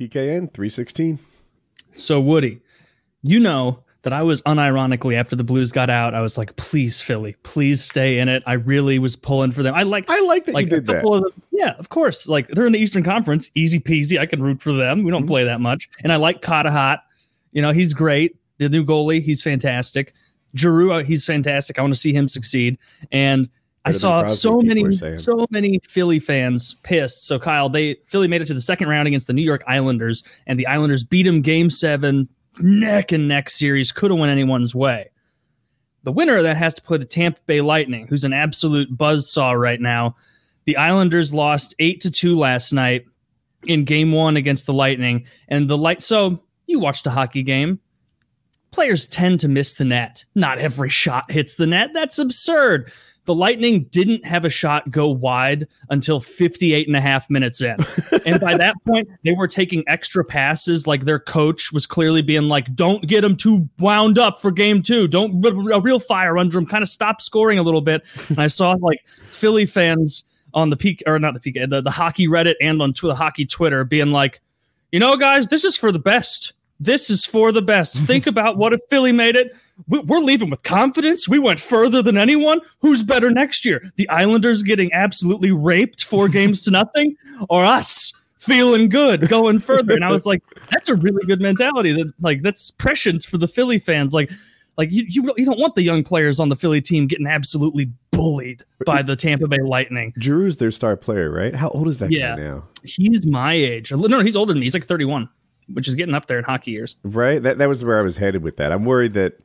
PKN 316. So Woody, you know that I was unironically after the Blues got out, I was like, please Philly, please stay in it. I really was pulling for them. I like I like that like you did that. of yeah, of course. Like they're in the Eastern Conference, easy peasy. I can root for them. We don't Mhm. play that much, and I like Carter Hart. You know, he's great. The new goalie, he's fantastic. Giroux, uh, he's fantastic. I want to see him succeed. And I saw so many, so many Philly fans pissed. So Kyle, they Philly made it to the second round against the New York Islanders, and the Islanders beat them Game Seven, neck and neck series. Could have went anyone's way. The winner of that has to play the Tampa Bay Lightning, who's an absolute buzzsaw right now. The Islanders lost eight to two last night in Game One against the Lightning, and the light. So you watched a hockey game. Players tend to miss the net. Not every shot hits the net. That's absurd. The Lightning didn't have a shot go wide until 58 and a half minutes in. and by that point, they were taking extra passes. Like their coach was clearly being like, don't get them too wound up for game two. Don't, a real fire under them. Kind of stop scoring a little bit. And I saw like Philly fans on the peak, or not the peak, the, the hockey Reddit and on tw- the hockey Twitter being like, you know, guys, this is for the best. This is for the best. Think about what if Philly made it. We- We're leaving with confidence. We went further than anyone. Who's better next year? The Islanders getting absolutely raped four games to nothing, or us feeling good going further? And I was like, that's a really good mentality. That like that's prescient for the Philly fans. Like, like you you, you don't want the young players on the Philly team getting absolutely bullied by the Tampa Bay Lightning. Giroux's their star player, right? How old is that Yeah. guy now? He's my age. No, no, he's older than me. He's like 31, which is getting up there in hockey years. Right? That that was where I was headed with that. I'm worried that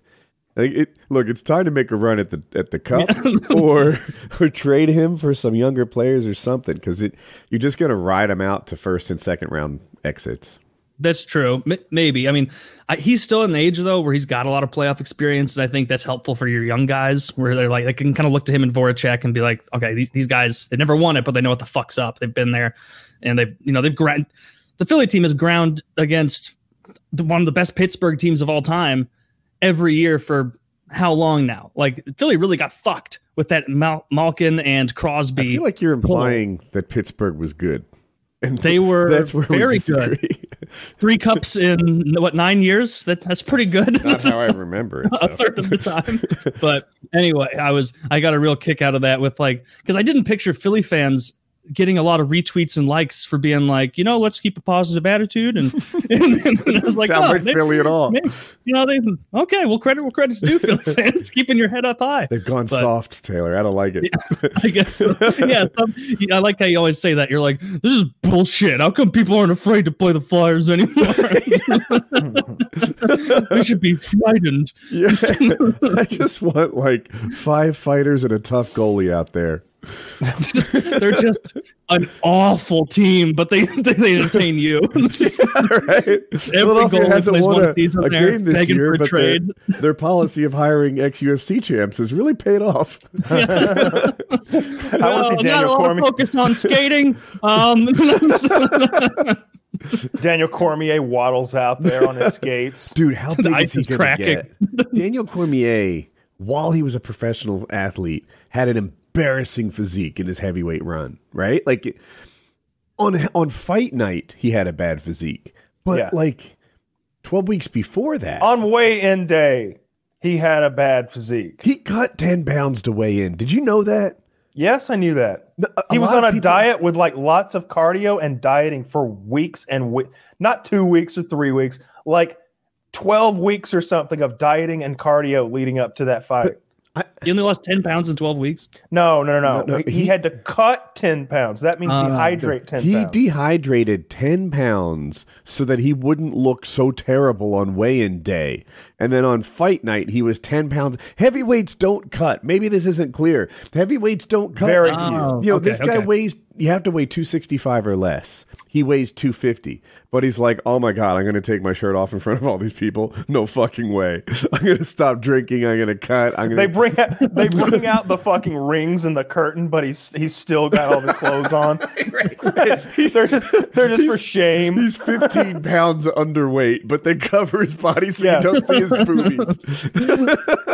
like it, look, it's time to make a run at the at the cup or or trade him for some younger players or something cuz it you're just going to ride him out to first and second round exits. That's true. M- maybe. I mean, I, he's still in the age though where he's got a lot of playoff experience, and I think that's helpful for your young guys, where they're like they can kind of look to him and Voracek and be like, okay, these these guys they never won it, but they know what the fuck's up. They've been there, and they've you know they've ground. The Philly team has ground against the, one of the best Pittsburgh teams of all time every year for how long now? Like Philly really got fucked with that Mal- Malkin and Crosby. I feel like you're implying that Pittsburgh was good. And They were that's where we very good. Three cups in what nine years? That that's pretty good. Not how I remember it. a third of the time. But anyway, I was I got a real kick out of that with like because I didn't picture Philly fans getting a lot of retweets and likes for being like, you know, let's keep a positive attitude and, and, I was like, Sounds oh, like maybe- Philly at all. maybe- you know, they okay, well credit where credit's due, Philly fans, keeping your head up high. They've gone But- soft, Taylor. I don't like it. I guess so. yeah. Some, I like how you always say that. You're like, this is bullshit. How come people aren't afraid to play the Flyers anymore? we should be frightened. Yeah. I just want like five fighters and a tough goalie out there. just, they're just an awful team, but they they, they entertain you. right? Philadelphia goalie hasn't plays won one a, season a there, game this year, but their, their policy of hiring ex UFC champs has really paid off. I want Well, to see Daniel Cormier. focused on skating. Um, Daniel Cormier waddles out there on his skates. Dude, how big ice is he is going to cracking. get? Daniel Cormier, while he was a professional athlete, had an embarrassing physique in his heavyweight run, right? Like on on fight night, he had a bad physique. But Yeah. like 12 weeks before that, On weigh-in day, he had a bad physique. he cut 10 pounds to weigh in. Did you know that? Yes, I knew that. A- a He was on a people- diet with like lots of cardio and dieting for weeks and we- not two weeks or three weeks, like 12 weeks or something of dieting and cardio leading up to that fight. He only lost ten pounds in twelve weeks. No, no, no, no. No, no, he, he- had to cut 10 pounds. That means Ah. dehydrate 10 He pounds. dehydrated 10 pounds so that he wouldn't look so terrible on weigh in day. And then on fight night, he was 10 pounds. Heavyweights don't cut. Maybe this isn't clear. Heavyweights don't cut. Very few. Oh, know, okay, this guy okay. weighs, you have to weigh 265 or less. He weighs 250. But he's like, oh my God, I'm going to take my shirt off in front of all these people. No fucking way. I'm going to stop drinking. I'm going to cut. I'm They going to. bring out, they bring out the fucking rings and the curtain, but he's he's still got all his clothes on. they're just they're just for shame. He's 15 pounds underweight, but they cover his body so Yeah. you don't see his boobies.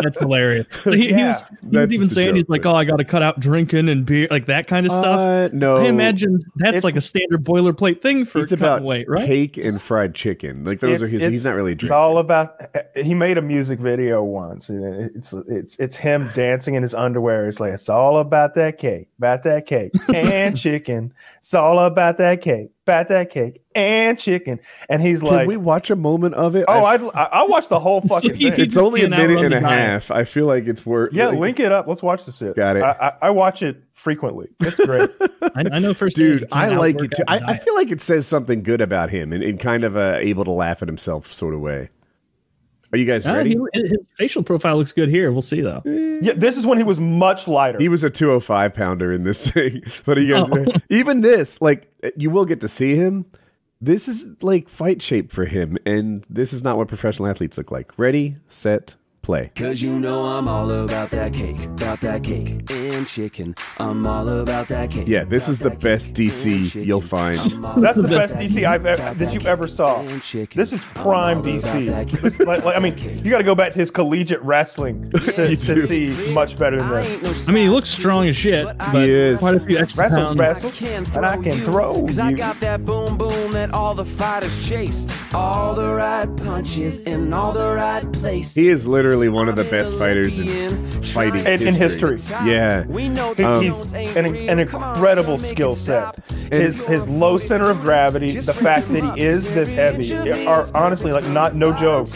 That's hilarious. He, he Yeah, was, he was that's even just a saying he's like, "Oh, I got to cut out drinking and beer, like that kind of stuff." Uh, no, I imagine that's like a standard boilerplate thing for it's cutting about weight, right? cake and fried chicken. Like those It's- are his. He's not really It's all about. He made a music video once. and It's it's it's him dancing in his underwear. It's like it's all about that cake, about that cake and chicken. It's all about that cake, about that cake and chicken. And he's Can like, we watch a moment of it? "Oh, I- I'd, I I watched the whole fucking thing." it's only a minute and a half. I feel like it's worth. Yeah, like- link it up. Let's watch this. Shit. Got it. I, I, I watch it frequently. It's great. I, I know first, Dude, I like it too. I, I feel like it says something good about him in, in kind of a able to laugh at himself sort of way. Are you guys Uh, ready? he, his facial profile looks good here. We'll see though. yeah, this is when he was much lighter. He was a 205 pounder in this thing. But you guys, Oh. even this, like, you will get to see him. This is like fight shape for him. And this is not what professional athletes look like. Ready, set, play. Cause you know I'm all about that cake, about that cake and chicken. I'm all about that cake. Yeah, this is the best DC you'll find. That's the best DC I've ever, about that you ever saw. This is prime DC. This- like, like, I mean, you got to go back to his collegiate wrestling to, You to see much better than I this. I mean, he looks strong as shit, but He is. quite a few extra Wrestle, pounds. wrestle, and I can throw Cause I got that boom boom that all the fighters chase. All the right punches in all the right places. He is literally one of the best fighters in fighting In- in history. Yeah. We know He- that um, he's an, an incredible skill set. His his low center of gravity, the fact that he is this heavy, are honestly like not no joke,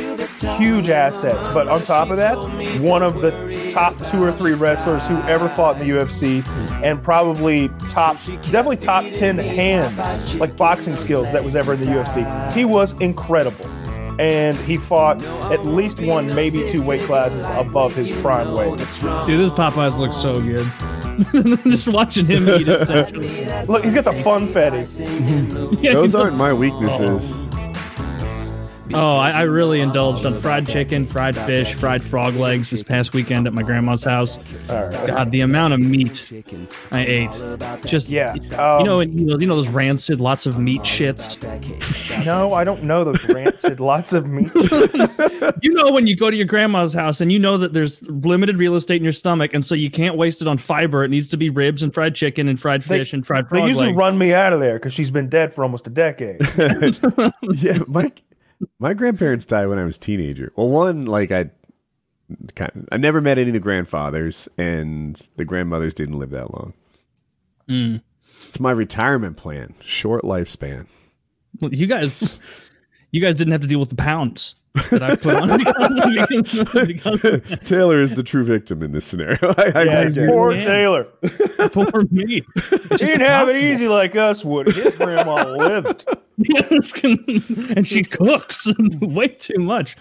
huge assets. But on top of that, one of the top two or three wrestlers who ever fought in the UFC, and probably top, definitely top ten hands, like boxing skills that was ever in the UFC. He was incredible. And he fought at least one, maybe two weight classes above his prime weight. Dude, this Popeyes looks so good. Just watching him eat essentially. Look, he's got the Funfetti. Yeah, Those aren't my weaknesses. Oh, I, I really indulged on fried chicken, fried fish, fried frog legs this past weekend at my grandma's house. God, the amount of meat I ate. Just Yeah, you um, know, and you know, you know those rancid, lots of meat shits. No, I don't know those rancid. Lots of meat. You know when you go to your grandma's house and you know that there's limited real estate in your stomach, and so you can't waste it on fiber. It needs to be ribs and fried chicken and fried They- fish and fried They usually legs. run me out of there because she's been dead for almost a decade. yeah, my my grandparents died when I was a teenager. Well, one like I kind of, I never met any of the grandfathers, and the grandmothers didn't live that long. Mm. It's my retirement plan, short lifespan. Well, You guys, you guys didn't have to deal with the pounds that I put on. because, because Taylor is the true victim in this scenario. I, I, Yeah, I get it. poor Yeah. Taylor. poor me. She didn't have it easy like us would. His grandma lived. Yes, and she cooks way too much.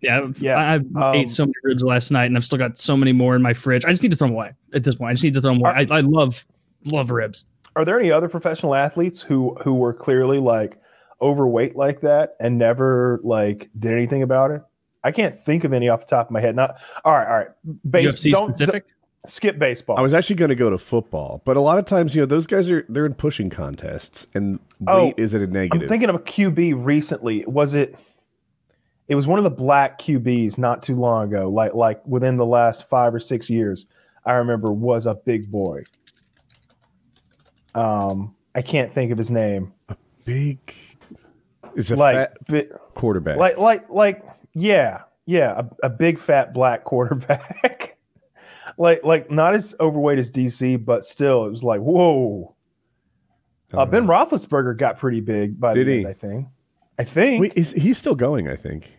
Yeah, Yeah, I, I um, ate so many ribs last night, and I've still got so many more in my fridge. I just need to throw them away at this point. I just need to throw them away. I, I love love ribs. Are there any other professional athletes who who were clearly like overweight like that and never like did anything about it? I can't think of any off the top of my head. Not all right, all right. Base, UFC don't specific. d- skip baseball. I was actually going to go to football, but a lot of times, you know, those guys are they're in pushing contests, and Oh, weight isn't a I'm negative. thinking of a QB recently. Was it? It was one of the black QBs not too long ago, like like within the last five or six years. I remember was a big boy. Um, I can't think of his name. A big, it's a like, fat bi- quarterback. like, like, like, yeah, yeah, a, a big fat black quarterback. like, like not as overweight as DC, but still, it was like, whoa. Uh, ben Roethlisberger got pretty big by Did the he? end, I think. I think. Wait, is, he's still going? I think.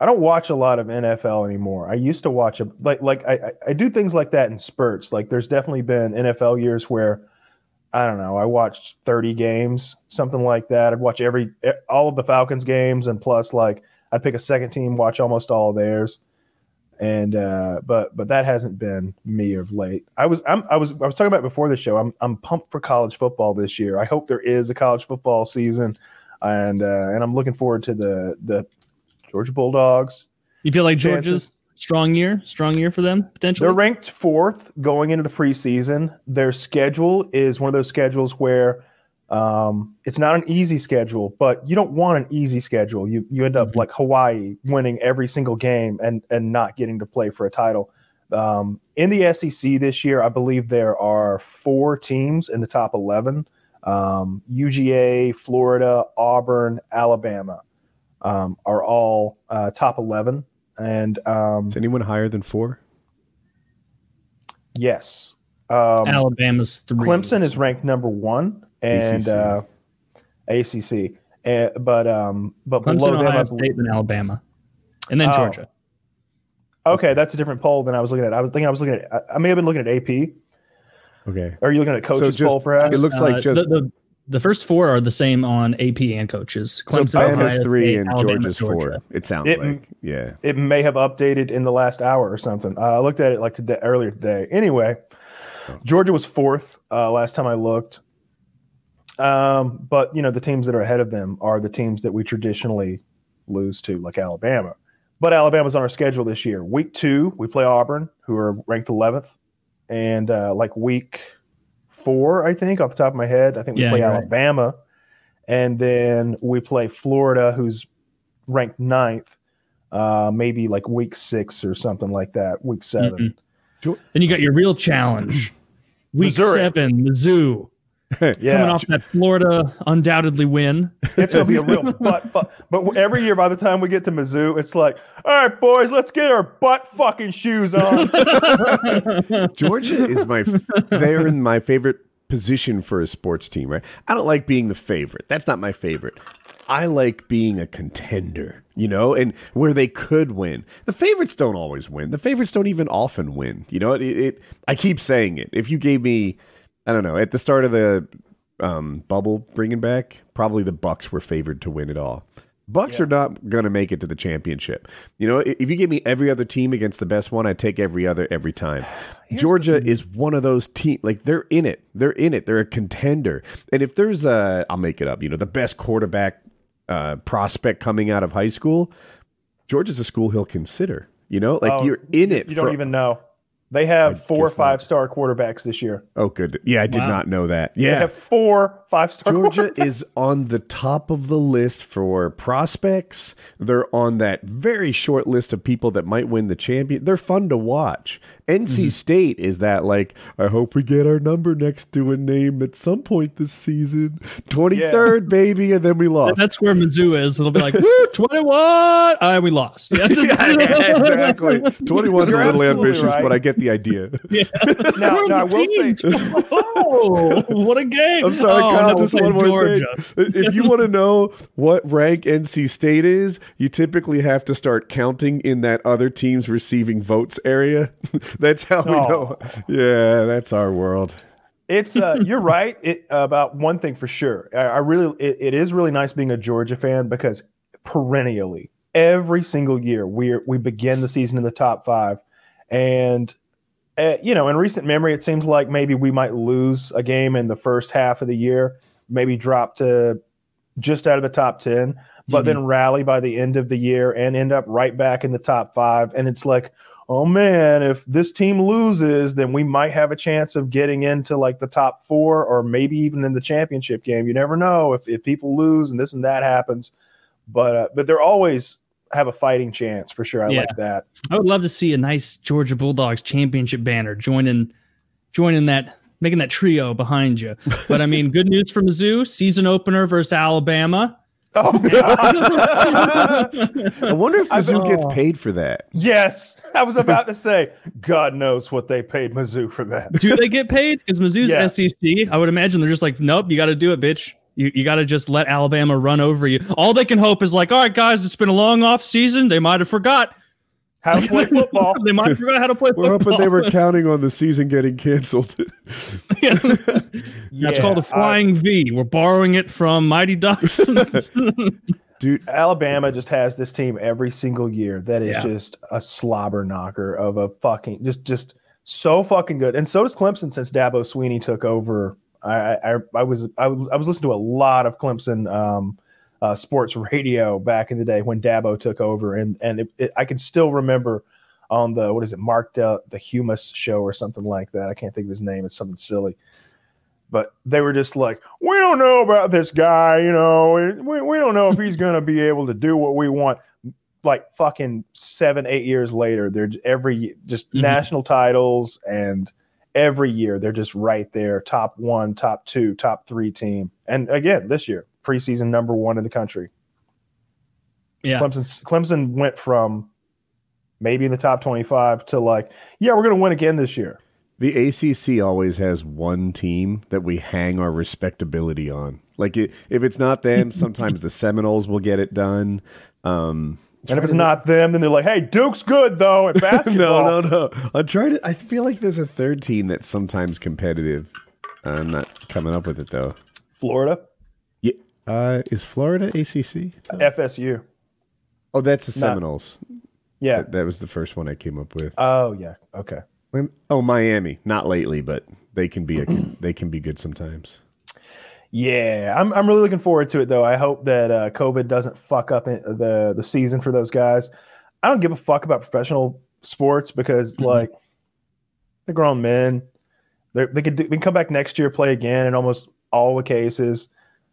I don't watch a lot of NFL anymore. I used to watch a like like I I- I do things like that in spurts. Like there's definitely been NFL years where I don't know. I watched 30 games, something like that. I'd watch every all of the Falcons games, and plus like I'd pick a second team, watch almost all of theirs. And uh, but but that hasn't been me of late. I was I'm, I was I was talking about before the show. I'm I'm pumped for college football this year. I hope there is a college football season, and uh, and I'm looking forward to the the Georgia Bulldogs. You feel like. Georgia's strong year, strong year for them potentially. They're ranked fourth going into the preseason. Their schedule is one of those schedules where Um, it's not an easy schedule, but you don't want an easy schedule. You you end up Mhm. like Hawaii winning every single game and and not getting to play for a title. Um, in the SEC this year, I believe there are four teams in the top eleven: um, UGA, Florida, Auburn, Alabama um, are all uh, top eleven. And um, Is anyone higher than four? yes, um, Alabama's three. Clemson is ranked number one, and ACC. uh, ACC. Uh, but um, but Clemson, below them, I Ohio believe- State, then Alabama, and then Oh. Georgia. okay, that's a different poll than I was looking at. I was thinking I was looking at. I, I may have been looking at AP. Okay. Or are you looking at coaches just- poll, perhaps? It looks like Uh, just the, the the first four are the same on AP and coaches. so Clemson, Ohio Bama's three State, and Alabama, Georgia's Georgia. four. It sounds It- like yeah. it may have updated in the last hour or something. Uh, I looked at it like today, earlier today. Anyway, Georgia was fourth uh, last time I looked. Um, but you know the teams that are ahead of them are the teams that we traditionally lose to, like Alabama. But Alabama's on our schedule this year. Week two, we play Auburn, who are ranked 11th, and uh, like week four, I think, off the top of my head, I think we Yeah, play you're right. Alabama, and then we play Florida, who's ranked ninth. Uh, maybe like week six or something like that. Week 7 Then you got your real challenge. Week Missouri. seven, Mizzou. Yeah, Coming off that Florida undoubtedly win. it's gonna be a real butt fuck. But every year, by the time we get to Mizzou, it's like, all right, boys, let's get our butt fucking shoes on. Georgia is my they're in my favorite position for a sports team, right? I don't like being the favorite. That's not my favorite. I like being a contender, you know, and where they could win. The favorites don't always win. The favorites don't even often win. You know, it, it I keep saying it. If you gave me I don't know, at the start of the um, bubble bringing back, probably the Bucks were favored to win it all. Bucks are not going to make it to the championship. You know, if you give me every other team against the best one, I'd take every other every time. Georgia is one of those teams. Like they're in it. They're in it. They're a contender. And if there's a, I'll make it up. You know, the best quarterback uh, prospect coming out of high school, Georgia's a school he'll consider. You know, like Oh, you're in it. You don't for- even know. They have four guess not. five star quarterbacks this year. Oh, good. Yeah, I did Wow. not know that. Yeah, they Yeah, have four five star. Georgia is on the top of the list for prospects. They're on that very short list of people that might win the champion. They're fun to watch. NC Mm-hmm. State is that like I hope we get our number next to a name at some point this season. 23rd baby and then we lost. That's where Mizzou is. It'll be like, woo, 21. Uh, we lost. Yeah. yeah, exactly. 21's You're a little ambitious, right. but I get the idea. now, We're now I the will say, oh, what a game. I'm sorry, oh, Kyle. no, just one more Georgia. thing. If you want to know what rank NC State is, you typically have to start counting in that other team's receiving votes area. that's how we Oh. know. Yeah, that's our world. it's uh, you're right it, about one thing for sure. I, I really, it, it is really nice being a Georgia fan because perennially, every single year, we we begin the season in the top five, and uh, you know, in recent memory, it seems like maybe we might lose a game in the first half of the year, maybe drop to just out of the top 10, but Mhm. then rally by the end of the year and end up right back in the top five. And it's like, oh man, if this team loses, then we might have a chance of getting into like the top four or maybe even in the championship game. You never know if, if people lose and this and that happens. But uh, but they're always have a fighting chance for sure. I Yeah. like that. I would love to see a nice Georgia Bulldogs championship banner joining joining that making that trio behind you. But I mean, good news for Mizzou, season opener versus Alabama. Oh God. I wonder if Mizzou gets paid for that. yes, I was about to say, God knows what they paid Mizzou for that. Do they get paid? Because Mizzou's Yeah. SEC. I would imagine they're just like, nope, you got to do it, bitch. You, you got to just let Alabama run over you. All they can hope is like, all right, guys, it's been a long off season. They might have forgot. How to play football? they might have forgot how to play We're football. hoping they were counting on the season getting canceled. That's called a uh, flying V. We're borrowing it from Mighty Ducks. Dude, Alabama just has this team every single year that is Yeah. just a slobber knocker of a fucking just just so fucking good. And so does Clemson since Dabo Swinney took over. I I, I was I was I was listening to a lot of Clemson um, uh, sports radio back in the day when Dabo took over, and and it, it, I can still remember on the what is it Mark the the Humus show or something like that. I can't think of his name. It's something silly. but they were just like, we don't know about this guy, you know, we, we don't know if he's going to be able to do what we want. Like fucking seven, eight years later, they're every just Mhm. national titles, and every year they're just right there, top one, top two, top three team. And again, this year, preseason number one in the country. Yeah. Clemson, Clemson went from maybe in the top twenty-five to like, yeah, we're going to win again this year. The ACC always has one team that we hang our respectability on. Like it, if it's not them, sometimes the Seminoles will get it done. Um, And if it's not them, then they're like, "Hey, Duke's good though at basketball." no, no, no. I'm trying to. I feel like there's a third team that's sometimes competitive. I'm not coming up with it though. Florida, Yeah, uh, is Florida ACC? FSU. Oh, that's the No. Seminoles. Yeah. That, that was the first one I came up with. Oh yeah. Okay. Oh, Miami. Not lately, but they can be a, they can be good sometimes. Yeah, I'm I'm really looking forward to it though. I hope that uh, COVID doesn't fuck up in- the the season for those guys. I don't give a fuck about professional sports because Mhm. like they're grown men. They they could do, they can come back next year play again in almost all the cases.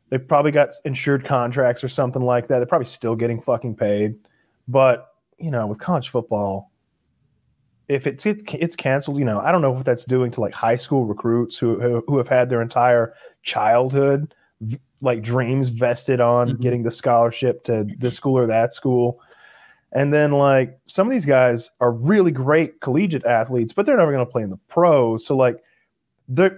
They probably got insured contracts or something like that. They're probably still getting fucking paid. But you know, with college football, if it's it, it's canceled, you know, I don't know what that's doing to like high school recruits who who, who have had their entire childhood like dreams vested on Mhm. getting the scholarship to this school or that school. And then like some of these guys are really great collegiate athletes, but they're never going to play in the pros. So like they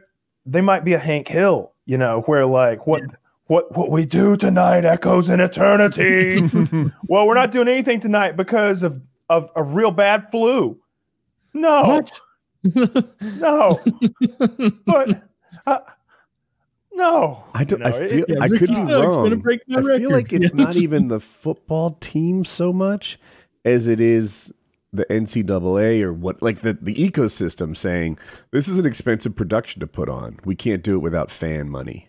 they might be a Hank Hill, you know, where like what what what we do tonight echoes in eternity. well, we're not doing anything tonight because of of a real bad flu. No, What? no, but uh, no. I don't. You I know, it- feel. Yeah, I Ricky could be Stokes gonna wrong. break my I feel like it's not even the football team so much as it is the NCAA or what, like the the ecosystem saying this is an expensive production to put on. We can't do it without fan money.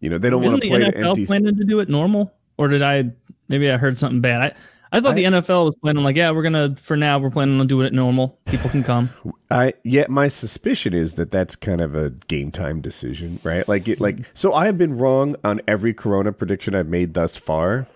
You know, they don't want to the play to NFL empty. planning to do it normal, or did I? Maybe I heard something bad. I I thought the NFL was planning like, yeah, we're gonna for now we're planning on doing it normal. People can come. I yet my suspicion is that that's kind of a game time decision, right? Like it, like so. I have been wrong on every Corona prediction I've made thus far.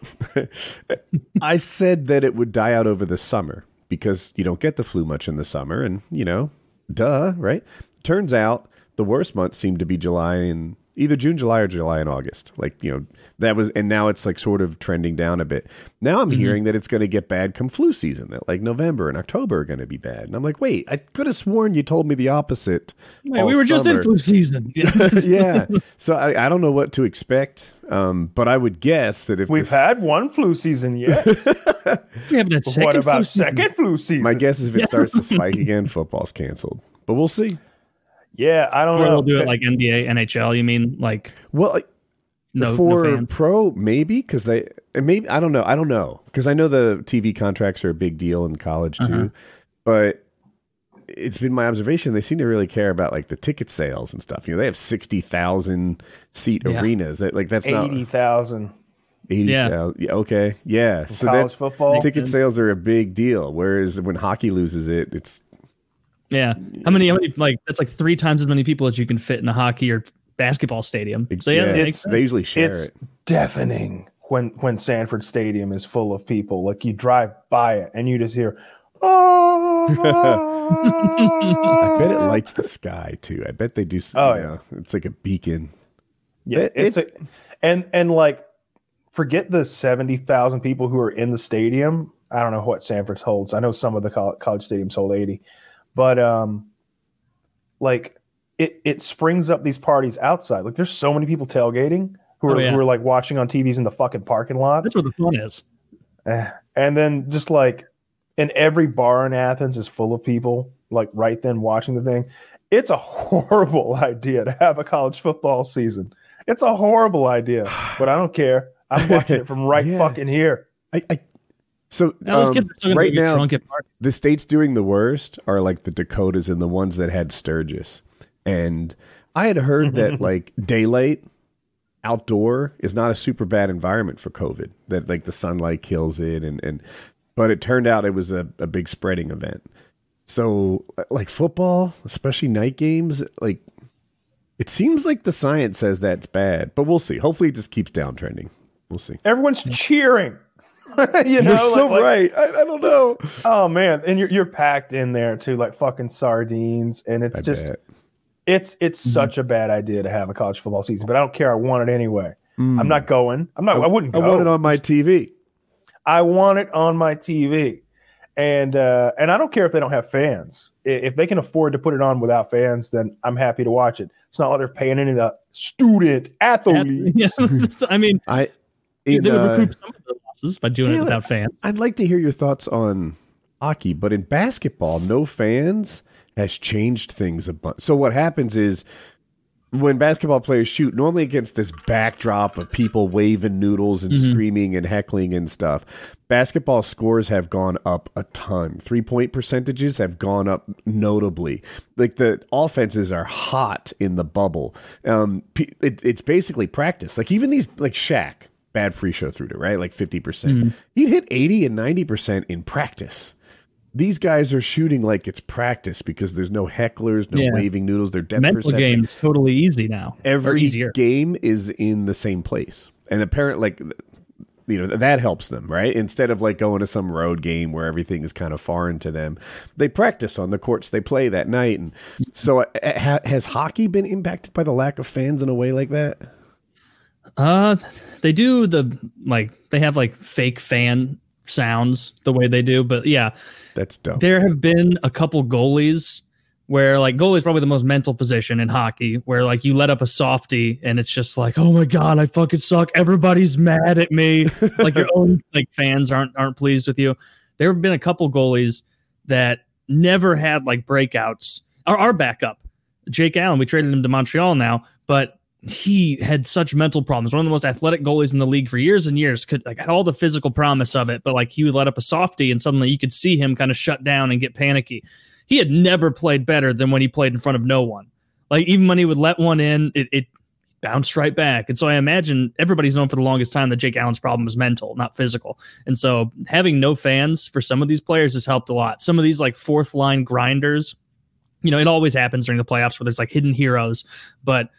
I said that it would die out over the summer because you don't get the flu much in the summer, and you know, duh, right? Turns out the worst months seem to be July and either June, July, or July and August. Like you know, that was, and now it's like sort of trending down a bit. Now I'm hearing that it's going to get bad come flu season. That like November and October are going to be bad, and I'm like, wait, I could have sworn you told me the opposite. Wait, all we were just in flu season. yeah, so I, I don't know what to expect, um, but I would guess that if We've this- had one flu season yet. we haven't had second what about flu season. second flu season? my guess is if it starts to spike again, football's canceled. But we'll see. Yeah, I don't Or know. we'll do it like NBA, NHL. You mean like Well, like, no, for no pro maybe because they maybe i don't know i don't know because i know the tv contracts are a big deal in college too Uh-huh. but it's been my observation they seem to really care about like the ticket sales and stuff you know they have 60000 seat Yeah. arenas that like that's not eighty thousand 80000 yeah. okay yeah so college that football. ticket sales are a big deal whereas when hockey loses it it's Yeah. How many? How many? Like that's like three times as many people as you can fit in a hockey or basketball stadium. So yeah, that makes it's- they usually share it's it deafening when when Sanford Stadium is full of people. Like you drive by it and you just hear. Oh. I bet it lights the sky too i bet they do Oh, you yeah. know, it's like a beacon Yeah, It- it's a, and and like forget the seventy thousand people who are in the stadium. I don't know what Sanford holds. I know some of the college stadiums hold eighty, but um, like it it springs up these parties outside. Like there's so many people tailgating who Oh, are yeah. who are like watching on TVs in the fucking parking lot, That's where the fun is. Eh, and then just like and every bar in Athens is full of people like right then watching the thing. It's a horrible idea to have a college football season. It's a horrible idea, but I don't care. I'm watching it from right Yeah. fucking here. I, I so Now, those um, kids are right now, drunk at the states doing the worst are like the Dakotas and the ones that had Sturgis. And I had heard that like daylight outdoor is not a super bad environment for COVID. That like the sunlight kills it and and but it turned out it was a, a big spreading event. So like football, especially night games, like It seems like the science says that's bad, but we'll see. Hopefully, it just keeps downtrending. We'll see. Everyone's cheering. you know, You're so like- like- right. I, I don't know. Oh man, and you're you're packed in there too, like fucking sardines, and it's I just bet. it's it's such a bad idea to have a college football season. But I don't care. I want it anyway. I'm not going. I'm not. I, wouldn't Go. I want it on my TV. I want it on my TV, and uh, and I don't care if they don't have fans. If they can afford to put it on without fans, then I'm happy to watch it. It's not like they're paying any of the student athletes. Yeah, I mean, I. they In, would uh, recoup some of by doing it without fans. I'd like to hear your thoughts on hockey, but in basketball, no fans has changed things a bunch. So what happens is when basketball players shoot, normally against this backdrop of people waving noodles and screaming and heckling and stuff, basketball scores have gone up a ton. Three point percentages have gone up notably. Like the offenses are hot in the bubble. Um, it, it's basically practice. Like even these, like Shaq, bad free show through to right, like fifty percent. He'd hit eighty and ninety percent in practice these guys are shooting like it's practice because there's no hecklers, no Yeah. waving noodles. Their depth Mental perception. game is totally easy now. Every easier. game is in the same place, and apparent like you know that helps them right. Instead of like going to some road game where everything is kind of foreign to them, they practice on the courts they play that night. And so, uh, ha- has hockey been impacted by the lack of fans in a way like that? Uh, they do the like they have like fake fan sounds the way they do, but yeah, That's dumb. there have been a couple goalies where like goalie is probably the most mental position in hockey where like you let up a softie and it's just like oh my god i fucking suck. Everybody's mad at me. Like your own like fans aren't aren't pleased with you. There have been a couple goalies that never had like breakouts. Our, our backup jake allen we traded him to montreal now but he had such mental problems one of the most athletic goalies in the league for years and years could like had all the physical promise of it but like he would let up a softie and suddenly you could see him kind of shut down and get panicky he had never played better than when he played in front of no one. Like even when he would let one in, it, it bounced right back. And so I imagine everybody's known for the longest time that Jake Allen's problem is mental, not physical. And so having no fans for some of these players has helped a lot. Some of these like fourth line grinders, you know, it always happens during the playoffs where there's like hidden heroes, but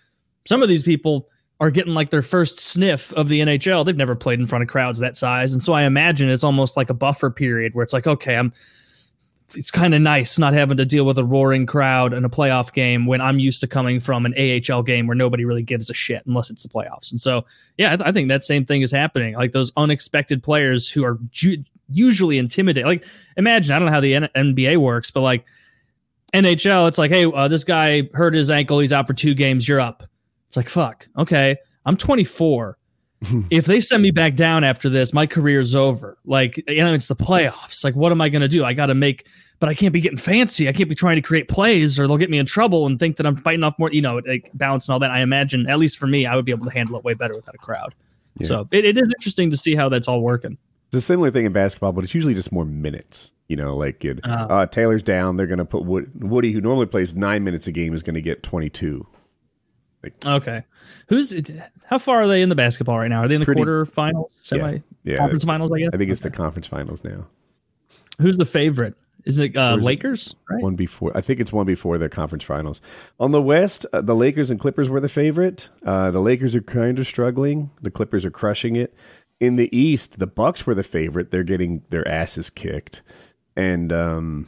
some of these people are getting like their first sniff of the NHL. They've never played in front of crowds that size. And so I imagine it's almost like a buffer period where it's like, okay, I'm it's kind of nice not having to deal with a roaring crowd in a playoff game when I'm used to coming from an AHL game where nobody really gives a shit unless it's the playoffs. And so, yeah, I, th- I think that same thing is happening. Like those unexpected players who are ju- usually intimidated. Like, imagine I don't know how the N- NBA works, but like NHL, it's like, hey, uh, this guy hurt his ankle. He's out for two games. You're up. It's like, fuck. Okay, I'm 24 if they send me back down after this, my career's over. Like, you know, it's the playoffs. Like, what am I going to do? I got to make, but I can't be getting fancy. I can't be trying to create plays or they'll get me in trouble and think that I'm fighting off more, you know, like balance and all that. I imagine, at least for me, I would be able to handle it way better without a crowd. Yeah. So it, it is interesting to see how that's all working. It's a similar thing in basketball, but it's usually just more minutes. You know, like it, Uh. uh, Taylor's down. They're going to put Wood, Woody, who normally plays nine minutes a game, is going to get 22. Okay. Who's, how far are they in the basketball right now? Are they in the Pretty- quarterfinals, semi Yeah. conference finals, I guess? I think it's the conference finals now. Who's the favorite? Is it uh, Or is it- Lakers? Right. One before, I think it's one before the conference finals. On the West, uh, the Lakers and Clippers were the favorite. Uh, the Lakers are kind of struggling. The Clippers are crushing it. In the East, the Bucks were the favorite. They're getting their asses kicked, and um,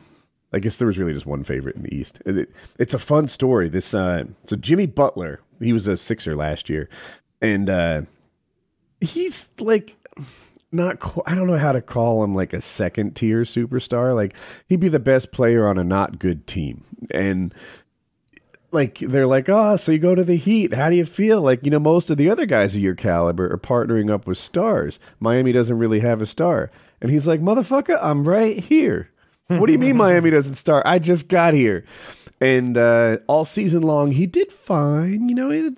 I guess there was really just one favorite in the East. It- it's a fun story. This uh, so Jimmy Butler, he was a Sixer last year, and uh, he's like not I don't know how to call him like a second tier superstar. Like he'd be the best player on a not good team. And like they're like, "Oh, so you go to the Heat. How do you feel?" Like, you know, most of the other guys of your caliber are partnering up with stars. Miami doesn't really have a star. And he's like, "Motherfucker, I'm right here." What do you mean Miami doesn't start? I just got here. And uh, all season long, he did fine. You know, he had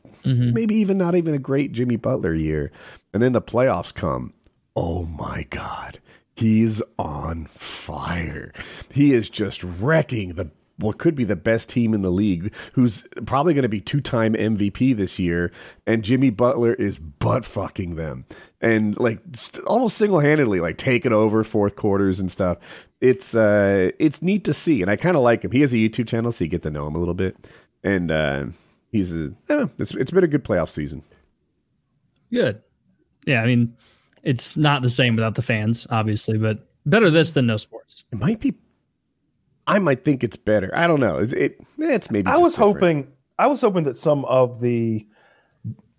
maybe even not even a great Jimmy Butler year. And then the playoffs come. Oh my God. He's on fire. He is just wrecking the what could be the best team in the league, who's probably going to be two time MVP this year, and Jimmy Butler is butt fucking them, and like st- almost single handedly, like taking over fourth quarters and stuff. It's uh, it's neat to see, and I kind of like him. He has a YouTube channel, so you get to know him a little bit, and uh, he's a, eh, it's it's been a good playoff season. Good. Yeah, I mean, it's not the same without the fans, obviously, but better this than no sports. It might be. I might think it's better. I don't know. It's, it, eh, it's maybe. I was different. hoping I was hoping that some of the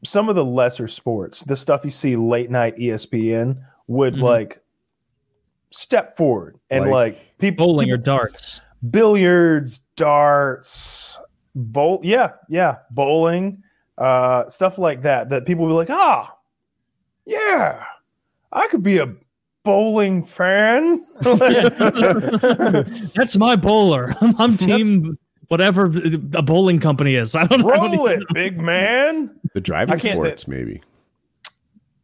some of the lesser sports, the stuff you see late night ESPN, would Mhm. like step forward and Like like, people Bowling or darts. billiards, darts, bowl yeah, yeah, bowling, uh stuff like that that people will be like, "Ah, yeah. I could be a bowling fan." That's my bowler. I'm, I'm team whatever a bowling company is. I don't know. Roll it, big man. the driving I can't- sports. maybe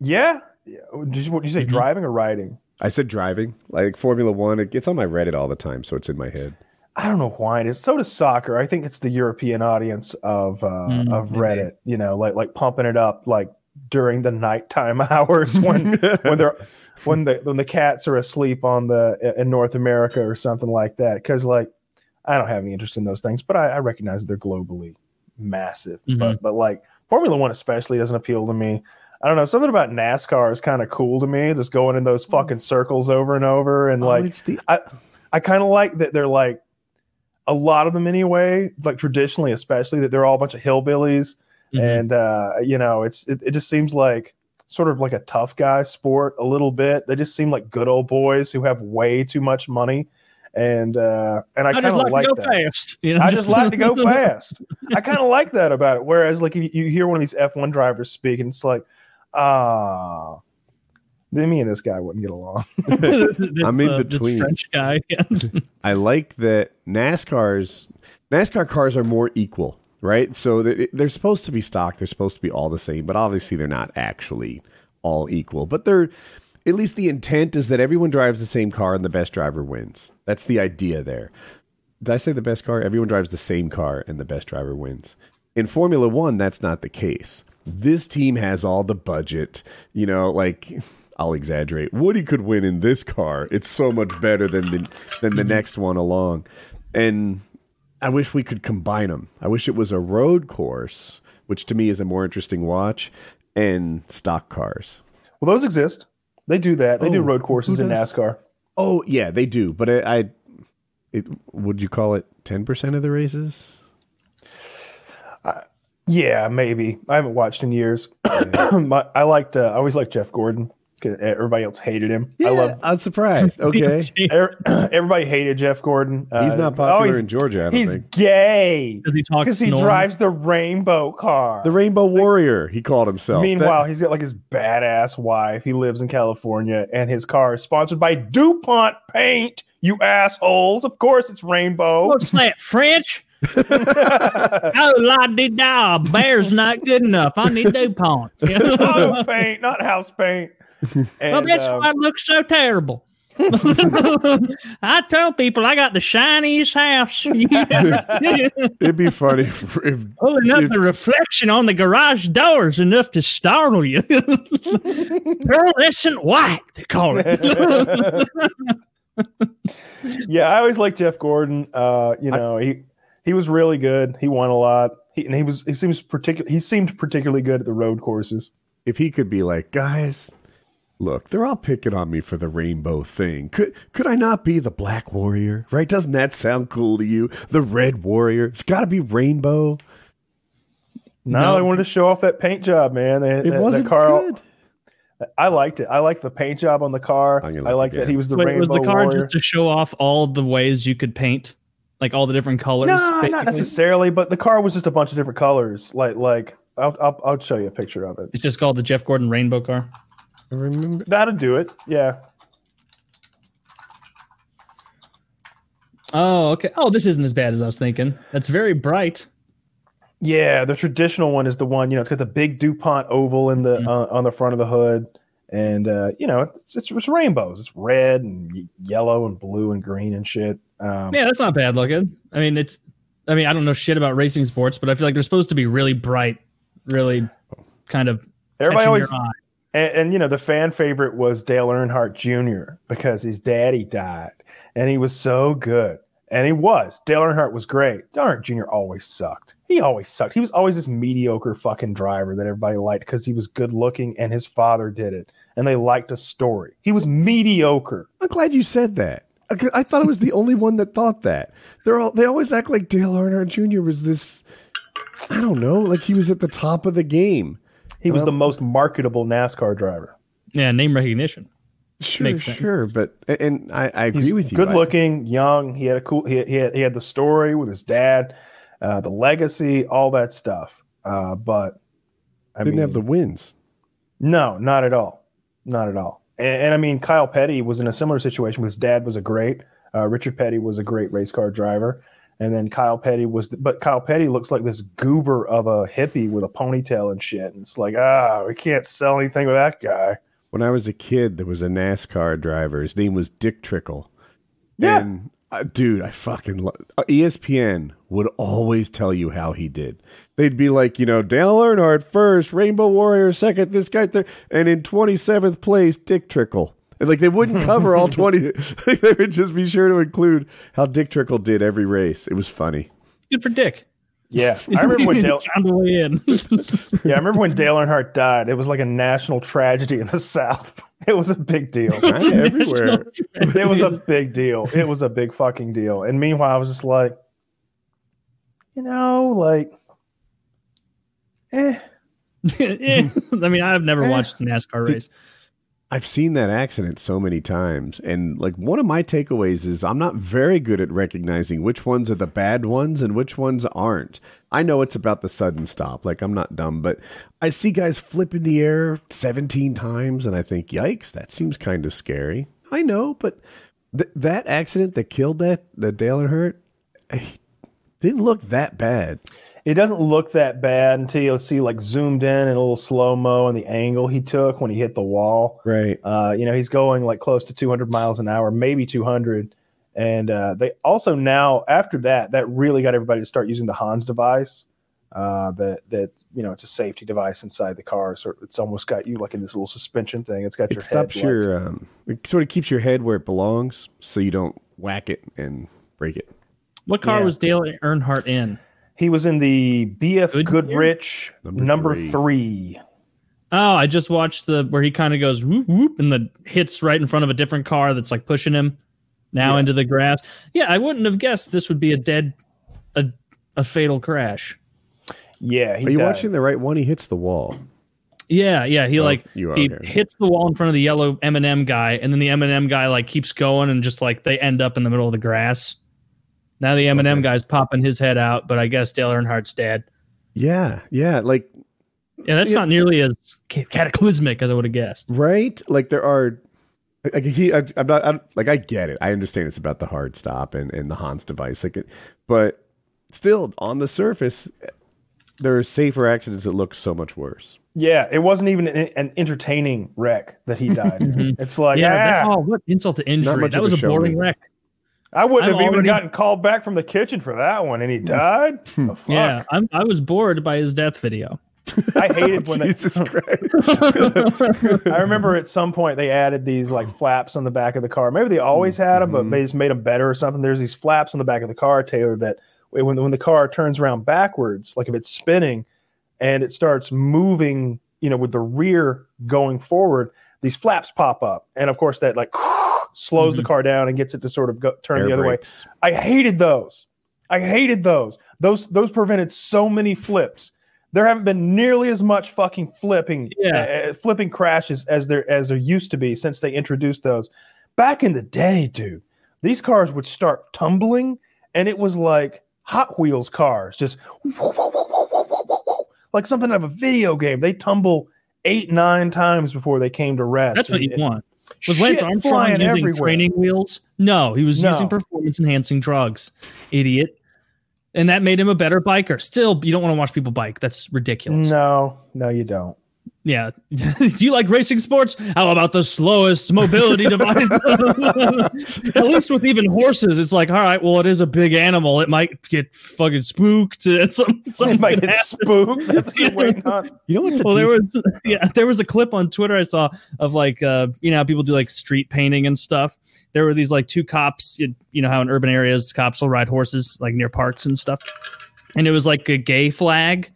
Yeah. Yeah. Did you, what did you say, Mhm. driving or riding? I said driving, like Formula One. It gets on my Reddit all the time, so it's in my head. I don't know why it is. So does soccer. I think it's the European audience of uh, Mm, of maybe. Reddit. You know, like like pumping it up like during the nighttime hours when when they're when the when the cats are asleep on the in North America or something like that. Because like I don't have any interest in those things, but I, I recognize they're globally massive. Mhm. But but like Formula One especially doesn't appeal to me. I don't know. Something about NASCAR is kind of cool to me. Just going in those fucking circles over and over and like oh, it's the I kind of like that they're like a lot of them anyway, like traditionally, especially that they're all a bunch of hillbillies, Mhm. and uh, you know, it's it, it just seems like sort of like a tough guy sport a little bit. They just seem like good old boys who have way too much money, and uh, and I I kind of like, like, to go that. fast. You know, I just like to go fast. I kind of like that about it. Whereas, like, you, you hear one of these F1 drivers speak, and it's like, ah, then me and this guy wouldn't get along. This- this, I'm in uh, this between. French guy. I like that NASCAR's NASCAR cars are more equal, right? So they- they're supposed to be stock, they're supposed to be all the same, but obviously they're not actually all equal. But they're at least the intent is that everyone drives the same car and the best driver wins. That's the idea there. Did I say the best car? Everyone drives the same car and the best driver wins. In Formula One, that's not the case. This team has all the budget, you know, like I'll exaggerate. Woody could win in this car. It's so much better than the than the next one along. And I wish we could combine them. I wish it was a road course, which to me is a more interesting watch, and stock cars. Well, those exist. They do that. They do Oh, road courses in? NASCAR. Oh yeah, they do. But I, I it would you call it ten percent of the races? Yeah, maybe. I haven't watched in years. My, I liked. Uh, I always liked Jeff Gordon. 'Cause Everybody else hated him. I love. I'm surprised. Okay, er- Everybody hated Jeff Gordon. Uh, he's not oh, popular he's- in Georgia. I don't He's think. gay Does he talk? because he snore? drives the rainbow car. The Rainbow Warrior, he called himself. Meanwhile, he's got like his badass wife. He lives in California, and his car is sponsored by DuPont Paint. You assholes! Of course, it's rainbow. What's that French? Oh, la di da. Bear's not good enough. I need DuPont. Auto paint, not house paint. Well, that's um, why it looks so terrible. I tell people I got the shiniest house. It'd be funny if, if Pulling up if- the reflection on the garage door is enough to startle you. Pearlescent white, they call it. yeah, I always liked Jeff Gordon. Uh, you know, he he was really good. He won a lot. He, and he was he seems particular. He seemed particularly good at the road courses. if he could be like, guys, look, they're all picking on me for the rainbow thing. Could could I not be the black warrior? Right? Doesn't that sound cool to you? The red warrior. It's got to be rainbow. No, No. they wanted to show off that paint job, man. They, It that, wasn't that car. good. I liked it. I liked the paint job on the car. I'm gonna I look like that he was the Wait, rainbow was the car warrior. just to show off all the ways you could paint, like all the different colors? no, not necessarily, but the car was just a bunch of different colors. Like, like I'll, I'll, I'll show you a picture of it. It's just called the Jeff Gordon Rainbow Car. I remember. That'll do it. Yeah. Oh, okay. Oh, this isn't as bad as I was thinking. That's very bright. Yeah, the traditional one is the one. You know, it's got the big Dupont oval in the Mhm. uh, on the front of the hood, and uh, you know, it's, it's it's rainbows. It's red and yellow and blue and green and shit. Um, Yeah, that's not bad looking. I mean, it's. I mean, I don't know shit about racing sports, but I feel like they're supposed to be really bright, really kind of everybody always your eye. And, and you know the fan favorite was Dale Earnhardt Jr. because his daddy died, and he was so good. And he was. Dale Earnhardt was great. Earnhardt Jr. always sucked. He always sucked. He was always this mediocre fucking driver that everybody liked because he was good looking and his father did it. And they liked a story. He was mediocre. I'm glad you said that. I, I thought I was the only one that thought that. They're all they always act like Dale Earnhardt Jr. was this. I don't know, like he was at the top of the game. He was Well- the most marketable NASCAR driver. Yeah, name recognition. Sure, Makes sense. sure, but and I, I agree He's with you. good I- looking, young. He had a cool. He, he had he had the story with his dad, uh, the legacy, all that stuff. Uh, but I didn't mean, have the wins. no, not at all, not at all. And, and I mean, Kyle Petty was in a similar situation. His dad was a great. Uh, Richard Petty was a great race car driver, and then Kyle Petty was. But Kyle Petty looks like this goober of a hippie with a ponytail and shit. And it's like, ah, we can't sell anything with that guy. When I was a kid, there was a NASCAR driver. His name was Dick Trickle. Yeah. And uh, dude, I fucking lo- uh, ESPN would always tell you how he did. They'd be like, you know, Dale Earnhardt first, Rainbow Warrior second, this guy third, and in 27th place, Dick Trickle. And like they wouldn't cover all 20. they would just be sure to include how Dick Trickle did every race. It was funny. Good for Dick. Yeah, I remember when Dale. found a way in. Yeah, I remember when Dale Earnhardt died. It was like a national tragedy in the South. It was a big deal. Kinda everywhere. It was a big deal. It was a big fucking deal. And meanwhile, I was just like, you know, like, eh. Eh, I mean, I've never Eh. watched a NASCAR race. I've seen that accident so many times. And like one of my takeaways is I'm not very good at recognizing which ones are the bad ones and which ones aren't. I know it's about the sudden stop. Like I'm not dumb, but I see guys flip in the air 17 times and I think, yikes, that seems kind of scary. I know, but th- that accident that killed that, that Dale Earnhardt, eh, didn't look that bad. It doesn't look that bad until you see like zoomed in and a little slow mo and the angle he took when he hit the wall. Right. Uh, you know, he's going like close to 200 miles an hour, maybe 200. And uh, they also now, after that, that really got everybody to start using the Hans device. Uh, that that you know, it's a safety device inside the car, so it's almost got you like in this little suspension thing. It's got your stops head, like- your, um, it sort of keeps your head where it belongs so you don't whack it and break it. What car Yeah. was Dale Earnhardt in? He was in the BF Goodyear? Goodrich Number number, three. three. Oh, I just watched the where he kind of goes whoop whoop and the hits right in front of a different car that's like pushing him now Yeah. into the grass. Yeah, I wouldn't have guessed this would be a dead, a, a fatal crash. Yeah, he Are you died. watching the right one? He hits the wall. Yeah, yeah. He Oh, like you he okay. hits the wall in front of the yellow M and M guy, and then the M and M guy like keeps going and just like they end up in the middle of the grass. Now the M and M Okay. guy's popping his head out, but I guess Dale Earnhardt's dead. Yeah, yeah, like Yeah, that's Yeah. not nearly as cataclysmic as I would have guessed. right, like there are. Like he, I, I'm not I'm, like I get it. I understand it's about the hard stop and, and the Hans device, like it, but still on the surface, there are safer accidents that look so much worse. Yeah, it wasn't even an, an entertaining wreck that he died. in. It's like, yeah, that- ah, oh, what insult to injury! That was a a boring wreck. I wouldn't I'm have even already- gotten called back from the kitchen for that one, and he died. the fuck? Yeah, I'm, I was bored by his death video. I hated when they, Jesus Christ! I remember at some point they added these like flaps on the back of the car. Maybe they always had them, but mm-hmm. they just made them better or something. There's these flaps on the back of the car, Taylor, that when when the car turns around backwards, like if it's spinning and it starts moving, you know, with the rear going forward, these flaps pop up, and of course that like slows the car down and gets it to sort of go, turn Air the other way. I hated those. I hated those. Those those prevented so many flips. There haven't been nearly as much fucking flipping, Yeah. uh, flipping crashes as there as there used to be since they introduced those. Back in the day, dude, these cars would start tumbling, and it was like Hot Wheels cars, just like something out of a video game. They tumble eight nine times before they came to rest. That's what And- you want. Was Lance shit Armstrong using everywhere. training wheels? No, he was No. using performance enhancing drugs. Idiot. And that made him a better biker. Still, you don't want to watch people bike. That's ridiculous. No, no, you don't. Yeah. Do you like racing sports? How about the slowest mobility device? At least with even horses, it's like, all right, well, it is a big animal. It might get fucking spooked. Some, It might get spooked. That's what you're waiting on. You know what's a well, there was yeah, there was a clip on Twitter I saw of like uh, you know how people do like street painting and stuff. There were these like two cops. You, you know how in urban areas cops will ride horses like near parks and stuff, and it was like a gay flag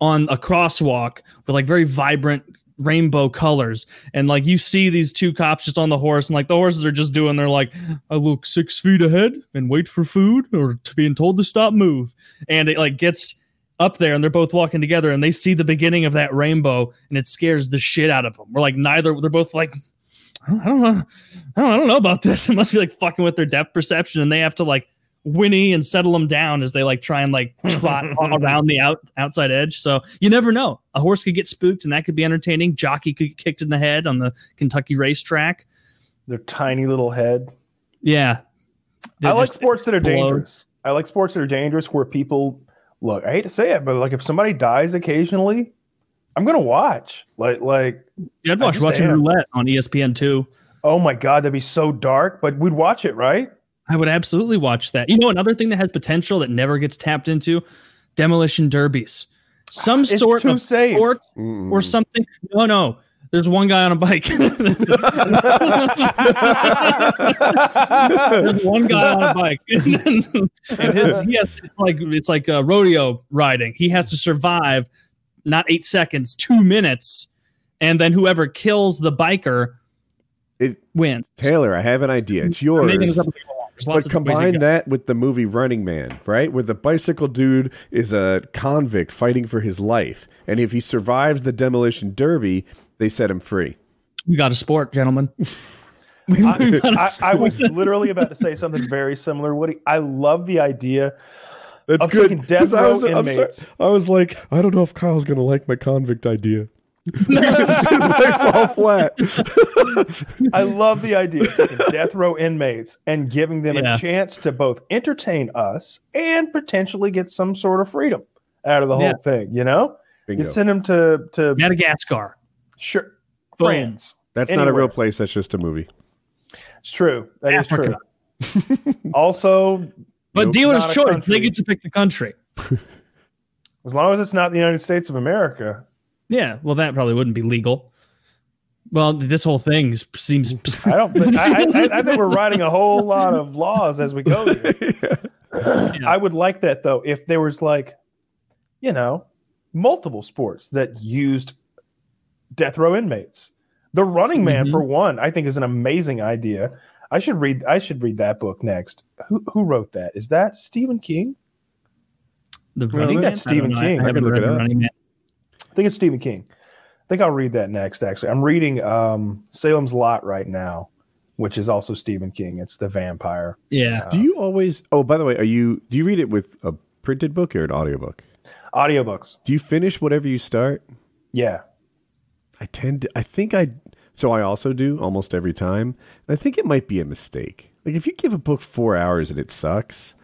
on a crosswalk with like very vibrant rainbow colors. And like you see these two cops just on the horse and like the horses are just doing they're like i look six feet ahead and wait for food or to being told to stop move. And it like gets up there and they're both walking together and they see the beginning of that rainbow and it scares the shit out of them. We're like neither they're both like I don't, know I don't know about this. It must be like fucking with their depth perception and they have to like whinny and settle them down as they like try and like trot around the out outside edge. So you never know. A horse could get spooked and that could be entertaining. Jockey could get kicked in the head on the Kentucky racetrack. Their tiny little head. Yeah. They I like sports that are explode. dangerous. I like sports that are dangerous where people look. I hate to say it, but like if somebody dies occasionally, I'm gonna watch. Like like Yeah, I'd watch Russian am. roulette on ESPN two. oh my god, that'd be so dark. But we'd watch it, right? I would absolutely watch that. You know, another thing that has potential that never gets tapped into demolition derbies. Some It's sort of safe. sport Mm. or something. No, no. There's one guy on a bike. There's one guy on a bike, and his he has it's like it's like uh, rodeo riding. He has to survive not eight seconds, two minutes, and then whoever kills the biker It- wins. Taylor, I have an idea. It's yours. Making this up as we go along. There's lots But of combine that with the movie Running Man, right? Where the bicycle dude is a convict fighting for his life. And if he survives the demolition derby, they set him free. We got a sport, gentlemen. We- I, we got a I, I was literally about to say something very similar, Woody. I love the idea. That's good. taking death 'cause I was, I'm sorry- inmates. I was like, I don't know if Kyle's going to like my convict idea. It might fall flat. I love the idea of death row inmates and giving them Yeah. a chance to both entertain us and potentially get some sort of freedom out of the whole Yeah. thing. You know, Bingo. you send them to to Madagascar. sure Boom. friends. That's not a real place. That's just a movie. It's true. That is Africa. true. also, But Nope. dealer's choice. country. They get to pick the country. as long as it's not the United States of America, Yeah, well, that probably wouldn't be legal. Well, this whole thing seems. I don't. I, I, I think we're writing a whole lot of laws as we go. Here. I would like that though. If there was like, you know, multiple sports that used death row inmates. The Running Man, Mhm. for one, I think is an amazing idea. I should read. I should read that book next. Who who wrote that? Is that Stephen King? The I think that's Man? I Stephen. King. I, I haven't could read it The up. Running Man. I think it's Stephen King. I think I'll read that next. Actually, I'm reading um, Salem's Lot right now, which is also Stephen King. It's the vampire. Yeah, Do you always? Oh, by the way, are you? Do you read it with a printed book or an audiobook? Audiobooks. Do you finish whatever you start? Yeah. I tend to. I think I. So I also do almost every time. And I think it might be a mistake. Like if you give a book four hours and it sucks,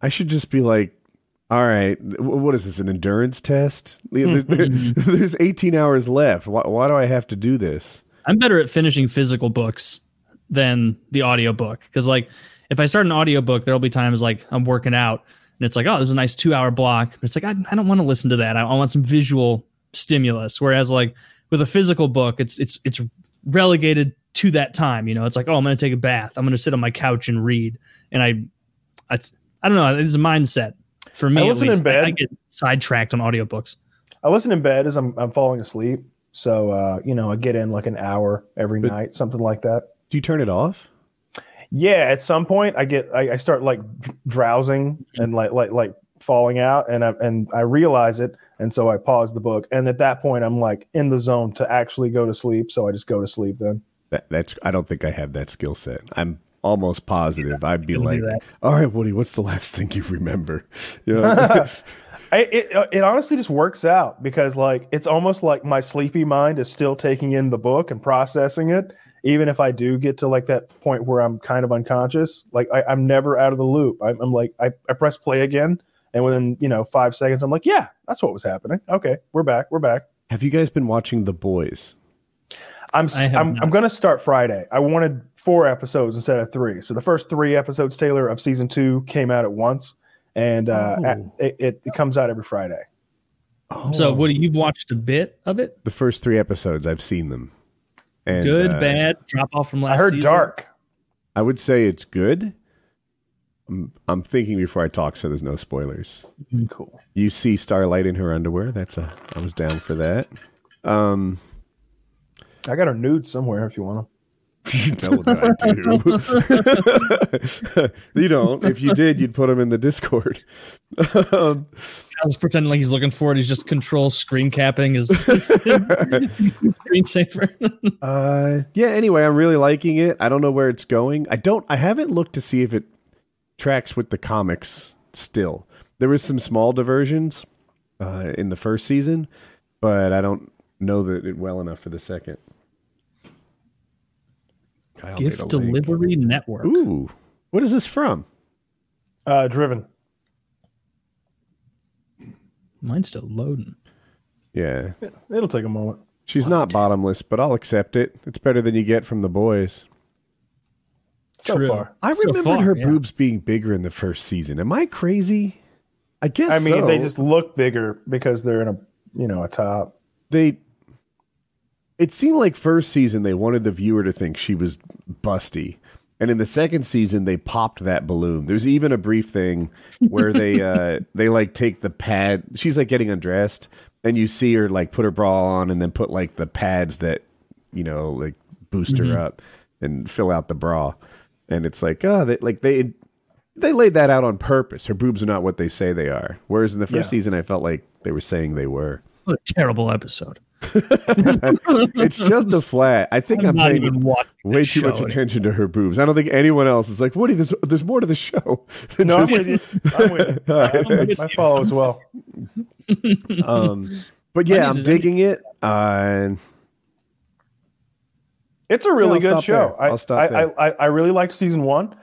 I should just be like, all right, wh- what is this? An endurance test? There- mm-hmm. There's 18 hours left. Why, why do I have to do this? I'm better at finishing physical books than the audiobook because, like, if I start an audiobook, there'll be times like I'm working out and it's like, oh, this is a nice two hour block. But it's like, I, I don't want to listen to that. I, I want some visual stimulus. Whereas, like, with a physical book, it's it's it's relegated to that time. You know, it's like, oh, I'm going to take a bath. I'm going to sit on my couch and read. And I, I, I don't know. It's a mindset for me. I at listen in bed. I get sidetracked on audiobooks. I listen in bed as I'm I'm falling asleep. So uh, you know, I get in like an hour every But- night, something like that. Do you turn it off? Yeah, at some point I get I, I start like dr- drowsing and like like like falling out, and I and I realize it, and so I pause the book, and at that point I'm like in the zone to actually go to sleep, so I just go to sleep then. That, that's. I don't think I have that skill set. I'm almost positive. I'd be like, all right, Woody, what's the last thing you remember? You know? I, it uh, it honestly just works out because like it's almost like my sleepy mind is still taking in the book and processing it. Even if I do get to like that point where I'm kind of unconscious, like I, I'm never out of the loop. I'm, I'm like I, I press play again, and within you know five seconds, I'm like, yeah, that's what was happening. Okay, we're back, we're back. Have you guys been watching The Boys? I'm I have I'm. I'm going to start Friday. I wanted four episodes instead of three. So the first three episodes, Taylor, of season two came out at once, and uh, Oh. at- it, it, it comes out every Friday. So, what you've watched a bit of it? The first three episodes, I've seen them. And, Good, uh, bad, drop off from last. I heard season? Dark. I would say it's good. I'm, I'm thinking before I talk, so there's no spoilers. Cool. You see Starlight in her underwear. That's a. I was down for that. Um, I got her nude somewhere if you want them. no, that I do. you don't. If you did, you'd put them in the Discord. um, I was pretending like he's looking for it. He's just control screen capping his, his screensaver. uh, yeah. Anyway, I'm really liking it. I don't know where it's going. I don't. I haven't looked to see if it tracks with the comics. Still, there was some small diversions uh, in the first season, but I don't know that it well enough for the second. Kyle made a Gift link. Delivery Network. Ooh, what is this from? Uh, Driven. Mine's still loading. Yeah, It'll take a moment. she's not bottomless, but I'll accept it. It's better than you get from the boys. So True. far. I So remembered far, her yeah. boobs being bigger in the first season. Am I crazy? I guess I mean, so. they just look bigger because they're in a you know a top. they. It seemed like first season they wanted the viewer to think she was busty, and in the second season they popped that balloon. There's even a brief thing where they uh they like take the pad. She's like getting undressed, and you see her like put her bra on and then put like the pads that you know like boost her up and fill out the bra. And it's like oh, they, like they they laid that out on purpose. Her boobs are not what they say they are. Whereas in the first Yeah. season, I felt like they were saying they were. What a terrible episode. it's just a flat. I think I'm, I'm not paying even watching way this too much show attention to her boobs. I don't think anyone else is like, Woody, there's, there's more to the show. than No, I'm with you. I'm with you. All right, I, thanks. I follow as well. um, but yeah, I'm digging it. Uh, It's a really I'll good show. there. I, I'll stop I, there. I, I, I really liked season one.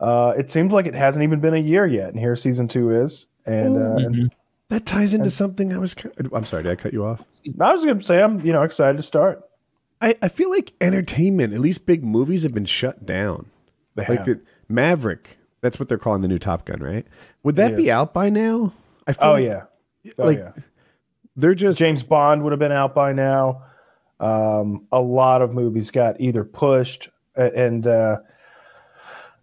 Uh, it seems like it hasn't even been a year yet, and here season two is. And, uh, and that ties into something I was. I'm sorry, did I cut you off? I was going to say I'm you know excited to start. I, I feel like entertainment, at least big movies, have been shut down. They Like have. the Maverick, that's what they're calling the new Top Gun, right? Would that be out by now? I feel oh like yeah, oh, like yeah. they're just James Bond would have been out by now. Um, a lot of movies got either pushed and uh,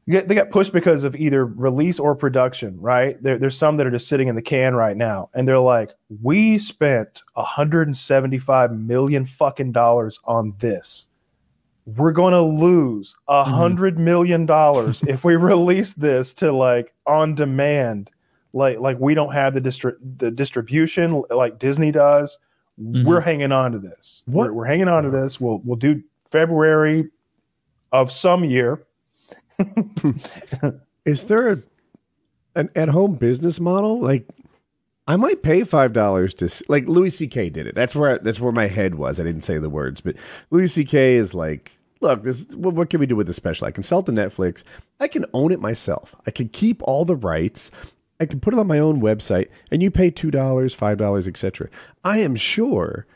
get- they got pushed because of either release or production. Right? There, there's some that are just sitting in the can right now, and they're like, "We spent 175 million fucking dollars on this. We're going to lose a mm-hmm. hundred million dollars if we release this to like on demand." Like, like we don't have the distri- the distribution like Disney does mm-hmm. we're hanging on to this. What- We're, we're hanging on to this. We'll we'll do February of some year. Is there a, an at home business model? Like, I might pay five dollars to like Louis C.K. did it. That's where that's where my head was. I didn't say the words, but Louis C.K. is like, look, this what, what can we do with this special? I can sell it to Netflix. I can own it myself. I can keep all the rights. I can put it on my own website, and you pay two dollars, five dollars, etc. I am sure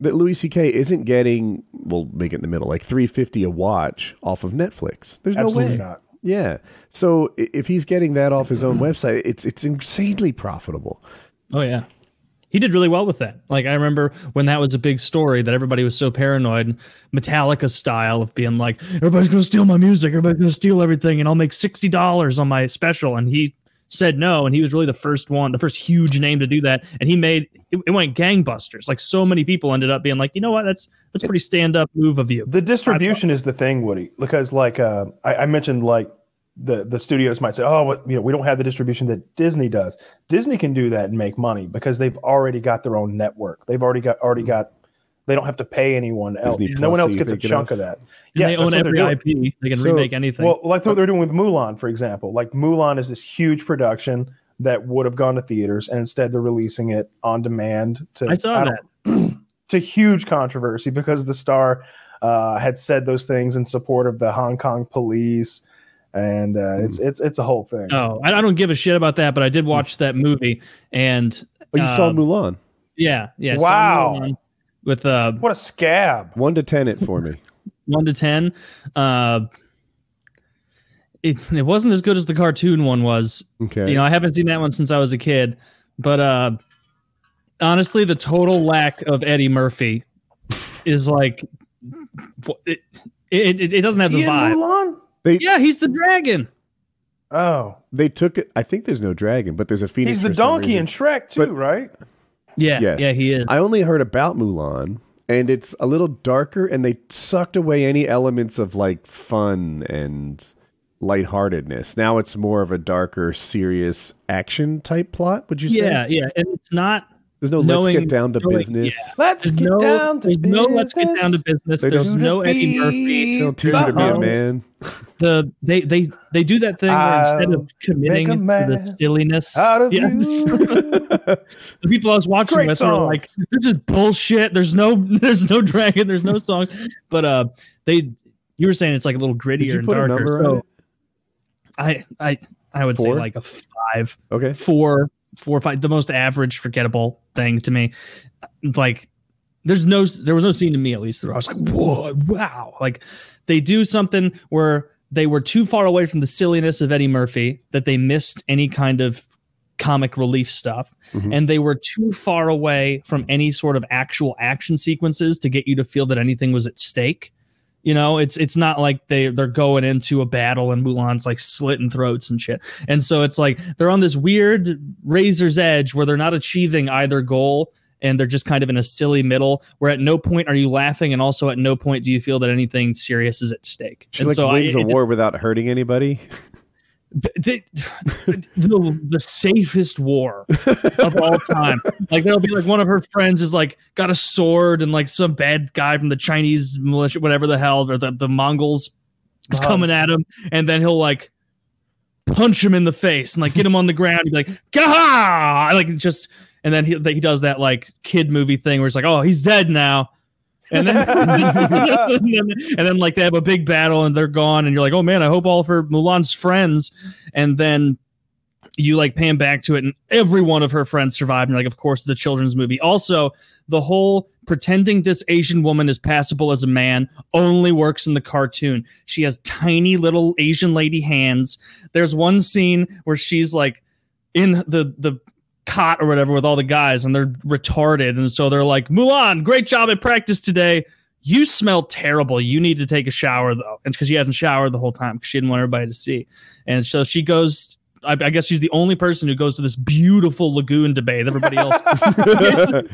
that Louis C.K. isn't getting. We'll make it in the middle, like three fifty a watch off of Netflix. There's Absolutely no way. not. Yeah. So if he's getting that off his own website, it's it's insanely profitable. Oh yeah. He did really well with that. Like I remember when that was a big story that everybody was so paranoid, Metallica style of being like, everybody's gonna steal my music, everybody's gonna steal everything, and I'll make sixty dollars on my special. And he said no, and he was really the first one, the first huge name to do that. And he made it, it went gangbusters. Like so many people ended up being like, you know what, that's that's pretty stand up move of you. The distribution is the thing, Woody, because like uh, I, I mentioned, like the the studios might say, oh, what, you know, we don't have the distribution that Disney does. Disney can do that and make money because they've already got their own network. They've already got already got. They don't have to pay anyone else. Disney no one else gets a chunk of? of, that. And they own that's what they're every. IP. They can So- remake anything. Well, like what they're doing with Mulan, for example. Like Mulan is this huge production that would have gone to theaters, and instead they're releasing it on demand. To I saw don't- that. to huge controversy because the star uh, had said those things in support of the Hong Kong police, and uh, it's it's it's a whole thing. Oh, I, I don't give a shit about that, but I did watch that movie, and Oh, you saw um, Mulan. Yeah, yeah. so Wow. Mulan. With uh What a scab. One to ten it for me. one to ten. Uh, it it wasn't as good as the cartoon one was. Okay. You know, I haven't seen that one since I was a kid, but uh, honestly, the total lack of Eddie Murphy is like it. It, it, it doesn't have the Ian vibe. Mulan? Yeah, he's the dragon. Oh, they took it. I think there's no dragon, but there's a phoenix. he's the donkey reason. in Shrek too, But- right? Yeah, Yes. yeah, he is. I only heard about Mulan, and it's a little darker, and they sucked away any elements of like fun and lightheartedness. Now it's more of a darker, serious action type plot. Would you say? yeah, yeah, and it's not. There's no let's get down to knowing- business. Let's There's get no, down to there's no let's get down to business. business. They There's no Eddie Murphy. They'll teach you to be a man. The they they they do that thing where instead of committing to the silliness, Out of yeah, you. the people I was watching Great with were like, "This is bullshit." There's no, there's no dragon. There's no songs. But uh, they, you were saying it's like a little Did grittier you and put a darker. on So it? I, I, I would say like a five, Okay. four, four, or five. The most average, forgettable thing to me. Like, there's no, there was no scene to me at least. Where I was like, whoa, wow. Like, they do something where they were too far away from the silliness of Eddie Murphy that they missed any kind of comic relief stuff Mhm. and they were too far away from any sort of actual action sequences to get you to feel that anything was at stake you know it's it's not like they they're going into a battle and Mulan's like slitting throats and shit and so it's like they're on this weird razor's edge where they're not achieving either goal and they're just kind of in a silly middle where at no point are you laughing and also at no point do you feel that anything serious is at stake She and like so I- wins a it- war without hurting anybody. the, the, the safest war of all time. Like there'll be like one of her friends is like got a sword and like some bad guy from the Chinese militia, whatever the hell, or the, the Mongols is oh, coming at him, and then he'll like punch him in the face and like get him on the ground and be like, Gah! like just and then he he does that like kid movie thing where it's like, oh, he's dead now. And then, and then, and then like they have a big battle and they're gone and you're like, oh man, I hope all of her Mulan's friends. And then you like pan back to it and every one of her friends survived. And you're like, of course, it's a children's movie. Also, the whole pretending this Asian woman is passable as a man only works in the cartoon. She has tiny little Asian lady hands. There's one scene where she's like in the the cot or whatever with all the guys and they're retarded. And so they're like Mulan great job at practice today. You smell terrible. You need to take a shower though. And because she hasn't showered the whole time because she didn't want everybody to see. And so she goes I, I guess she's the only person who goes to this beautiful lagoon to bathe. Everybody else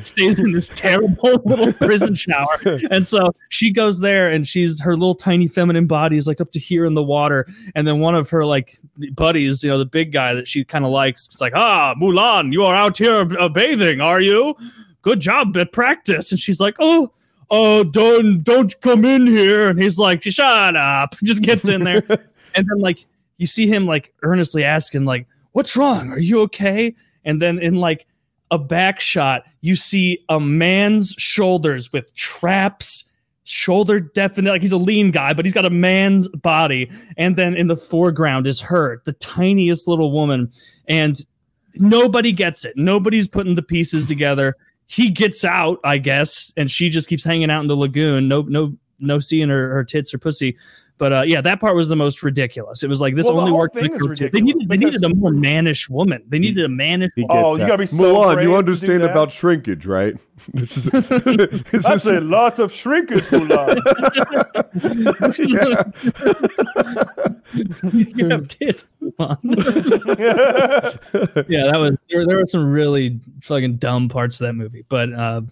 stays in this terrible little prison shower. And so she goes there and she's her little tiny feminine body is like up to here in the water. And then one of her like buddies you know the big guy that she kind of likes it's like ah mulan you are out here uh, bathing are you? Good job at practice. And she's like oh oh don't don't come in here. And he's like shut up. Just gets in there. And then like you see him like earnestly asking like what's wrong? Are you okay? And then in like a back shot you see a man's shoulders with traps shoulder definite like he's a lean guy but he's got a man's body. And then in the foreground is her the tiniest little woman. And nobody gets it. Nobody's putting the pieces together. He gets out i guess and she just keeps hanging out in the lagoon. No no no seeing her, her tits or pussy but uh, yeah, that part was the most ridiculous. It was like this Well, only whole worked. in the thing is cartoon. They needed they needed a more mannish woman. They needed a mannish. He woman. Oh, you gotta be so Mulan, brave you to understand do that? about shrinkage, right? This is this That's is- a lot of shrinkage, Mulan. you have tits. Come yeah, that was there. There were some really fucking dumb parts of that movie, but uh,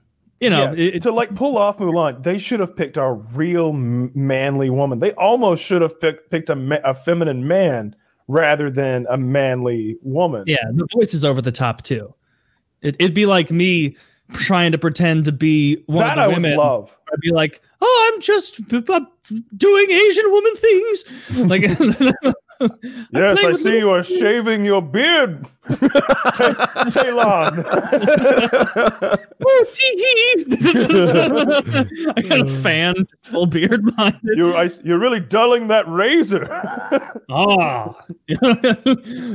you know, Yeah, it, to like pull off Mulan, they should have picked a real manly woman. They almost should have picked picked a, ma- a feminine man rather than a manly woman. yeah, the voice is over the top too. It, it'd be like me trying to pretend to be one that of I the would women. love. I'd be like, "Oh, I'm just b- doing Asian woman things." Like, Yes, played I see you are shaving your beard, Ta- Talon. Oh, I got a fan, full beard behind it. You, I, you're really dulling that razor. Ah,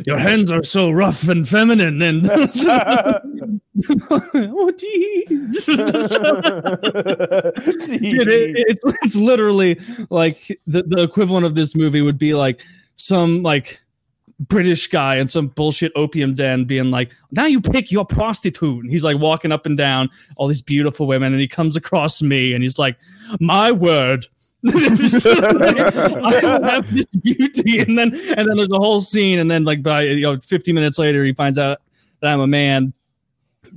your hands are so rough and feminine, and oh, gee. Dude, it, it's it's literally like the, the equivalent of this movie would be like some like British guy in some bullshit opium den being like, now you pick your prostitute. And he's like walking up and down all these beautiful women, and he comes across me and he's like, my word. I have this beauty, and then and then there's a whole scene, and then like by you know 50 minutes later, he finds out that I'm a man,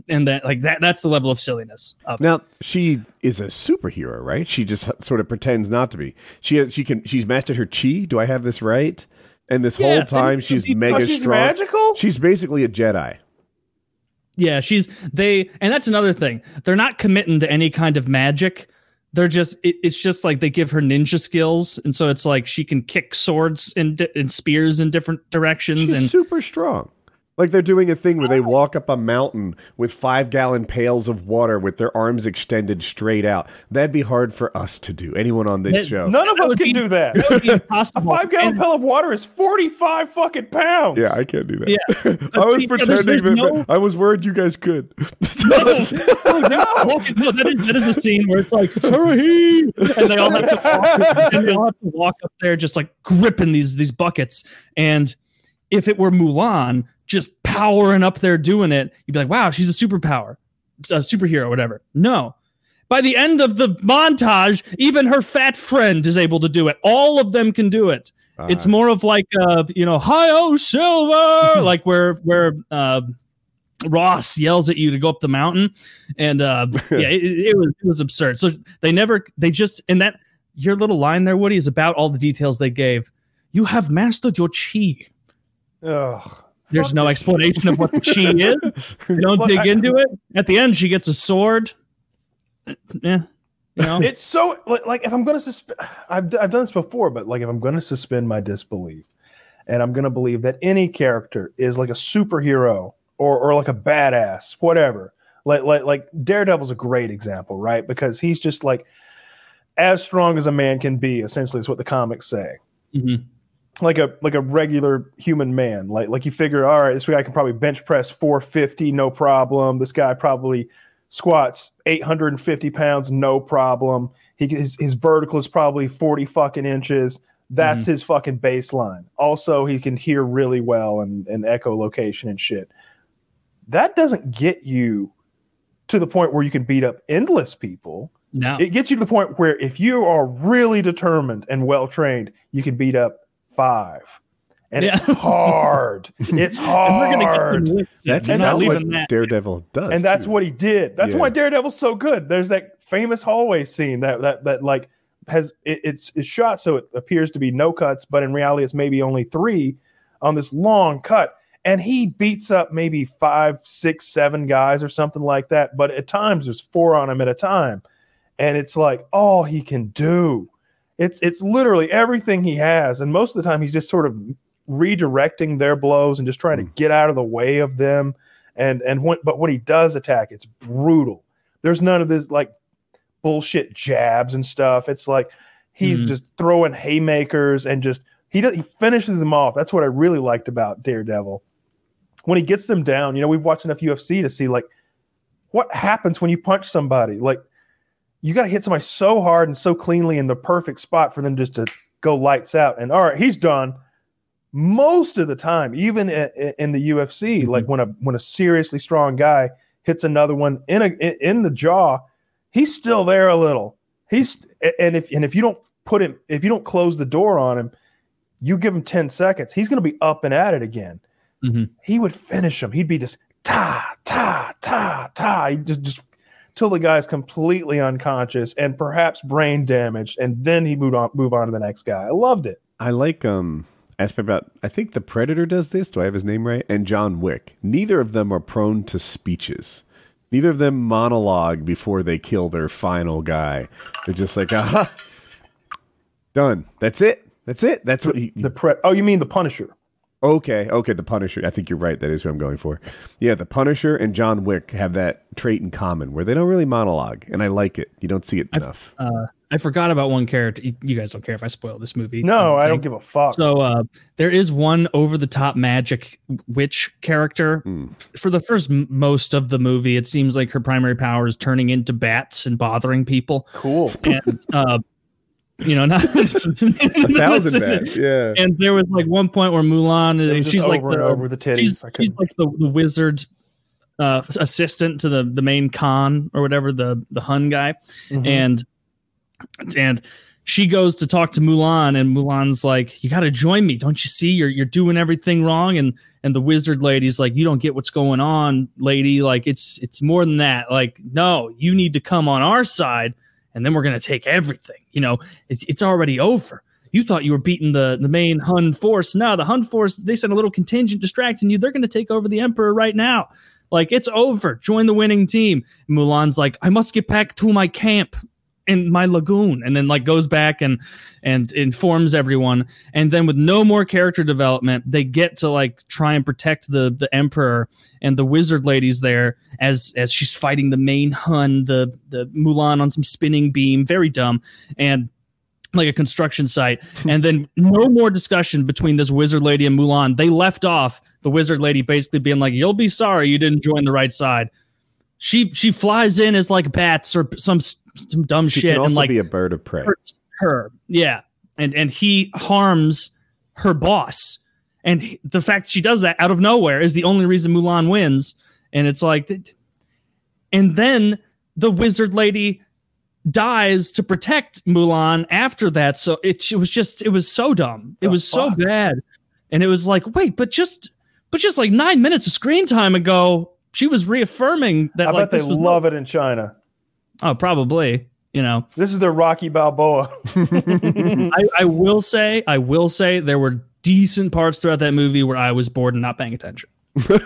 and that like that that's the level of silliness. Of it. Now she is a superhero, right? She just sort of pretends not to be. She has, she can she's mastered her chi. Do I have this right? And this Yeah, whole time she's she- mega Oh, she's strong. magical? She's basically a Jedi. Yeah, she's they, and that's another thing. They're not committing to any kind of magic. They're just it, it's just like they give her ninja skills, and so it's like she can kick swords and, and spears in different directions. She's and super strong. Like they're doing a thing where they oh. walk up a mountain with five gallon pails of water with their arms extended straight out. That'd be hard for us to do. Anyone on this That- show. None of That us can be- do that. that would be A five gallon pail of water is 45 fucking pounds. Yeah, I can't do that. Yeah. I was See, yeah, there's- pretending there's that no- I was worried you guys could. no, no, no, that is that is the scene where it's like hurry, and they all have to walk, and they all have to walk up there just like gripping these these buckets. And if it were Mulan just powering up there doing it, you'd be like, wow, she's a superpower, a superhero, whatever. No. By the end of the montage, even her fat friend is able to do it. All of them can do it. It's more of like uh, you know, hi oh silver, like where where uh Ross yells at you to go up the mountain, and uh, yeah, it, it was it was absurd. So they never they just and that your little line there, Woody, is about all the details they gave. You have mastered your chi. Ugh. There's no explanation of what the chi is. Don't dig into it. At the end, she gets a sword. Yeah, you know. It's so like, like if I'm going to suspend, I've, I've done this before, but like if I'm going to suspend my disbelief and I'm going to believe that any character is like a superhero or, or like a badass, whatever, like, like, like Daredevil's a great example, right? Because he's just like as strong as a man can be, essentially, is what the comics say. Mhm. Like a like a regular human man, like like you figure, all right, this guy can probably bench press 450, no problem. This guy probably squats 850 pounds, no problem. He his, his vertical is probably 40 fucking inches. That's mm-hmm. his fucking baseline. Also, he can hear really well and, and echolocation and shit. That doesn't get you to the point where you can beat up endless people. No. It gets you to the point where if you are really determined and well trained, you can beat up five. And it's hard. It's and we're gonna get hard. some licks. That's, and not that's that's what that. Daredevil does. and that's too. what he did. That's Yeah. why Daredevil's so good. There's that famous hallway scene that that that like has it, it's it's shot so it appears to be no cuts, but in reality it's maybe only three on this long cut. And he beats up maybe five, six, seven guys or something like that. But at times there's four on him at a time, and it's like all he can do. It's it's literally everything he has, and most of the time he's just sort of redirecting their blows and just trying to get out of the way of them. And and when but when he does attack, it's brutal. There's none of this like bullshit jabs and stuff. It's like he's Mhm. just throwing haymakers and just he does, he finishes them off. That's what I really liked about Daredevil. When he gets them down, you know, we've watched enough UFC to see like what happens when you punch somebody. Like you got to hit somebody so hard and so cleanly in the perfect spot for them just to go lights out. And all right, he's done. Most of the time, even in the UFC, like when a when a seriously strong guy hits another one in a in the jaw, he's still there a little. He's and if and if you don't put him if you don't close the door on him, you give him 10 seconds, he's going to be up and at it again. Mhm. He would finish him. He'd be just ta ta ta ta. He just just till the guy's completely unconscious and perhaps brain damaged, and then he moved on move on to the next guy. I loved it. I like um aspect about I think the Predator does this. Do I have his name right? And John Wick. Neither of them are prone to speeches. Neither of them monologue before they kill their final guy. They're just like, aha, done. That's it. That's it. That's what he. The pre- oh, you mean the Punisher? Okay, okay, the Punisher. I think you're right. That is who I'm going for. Yeah, the Punisher and John Wick have that trait in common where they don't really monologue, and I like it. You don't see it enough. Uh, I forgot about one character. You you guys don't care if I spoil this movie. No, I don't give a fuck. So uh, there is one over the top magic witch character. Mm. For the first most of the movie, it seems like her primary power is turning into bats and bothering people. cool. And uh, you know, not A thousand bats. Yeah. And there was like one point where Mulan, and she's like over the, and over the titties. she's, she's like the, the wizard uh, assistant to the the main Khan or whatever the the Hun guy, Mhm. and and she goes to talk to Mulan, and Mulan's like, "You got to join me, don't you see? You're you're doing everything wrong." And and the wizard lady's like, "You don't get what's going on, lady. Like it's it's more than that. Like no, you need to come on our side, and then we're gonna take everything. You know, it's it's already over." You thought you were beating the, the main Hun force. Now the Hun force, they sent a little contingent distracting you. They're going to take over the Emperor right now. Like, it's over. Join the winning team. Mulan's like, I must get back to my camp in my lagoon and then like goes back and and informs everyone. And then with no more character development they get to like try and protect the the emperor and the wizard ladies there as as she's fighting the main hun the the mulan on some spinning beam very dumb and like a construction site. And then no more discussion between this wizard lady and mulan. They left off the wizard lady basically being like you'll be sorry you didn't join the right side. She she flies in as like bats or some some dumb She shit and like be a bird of prey. her. Yeah. And and he harms her boss. And he- the fact she does that out of nowhere is the only reason Mulan wins. And it's like and then the wizard lady dies to protect Mulan after that. So it, it was just it was so dumb. It was so fuck? bad. And it was like wait but just but just like 9 minutes of screen time ago she was reaffirming that I like bet they love it in China. Oh probably you know This is their Rocky Balboa. I, I will say, I will say there were decent parts throughout that movie where I was bored and not paying attention.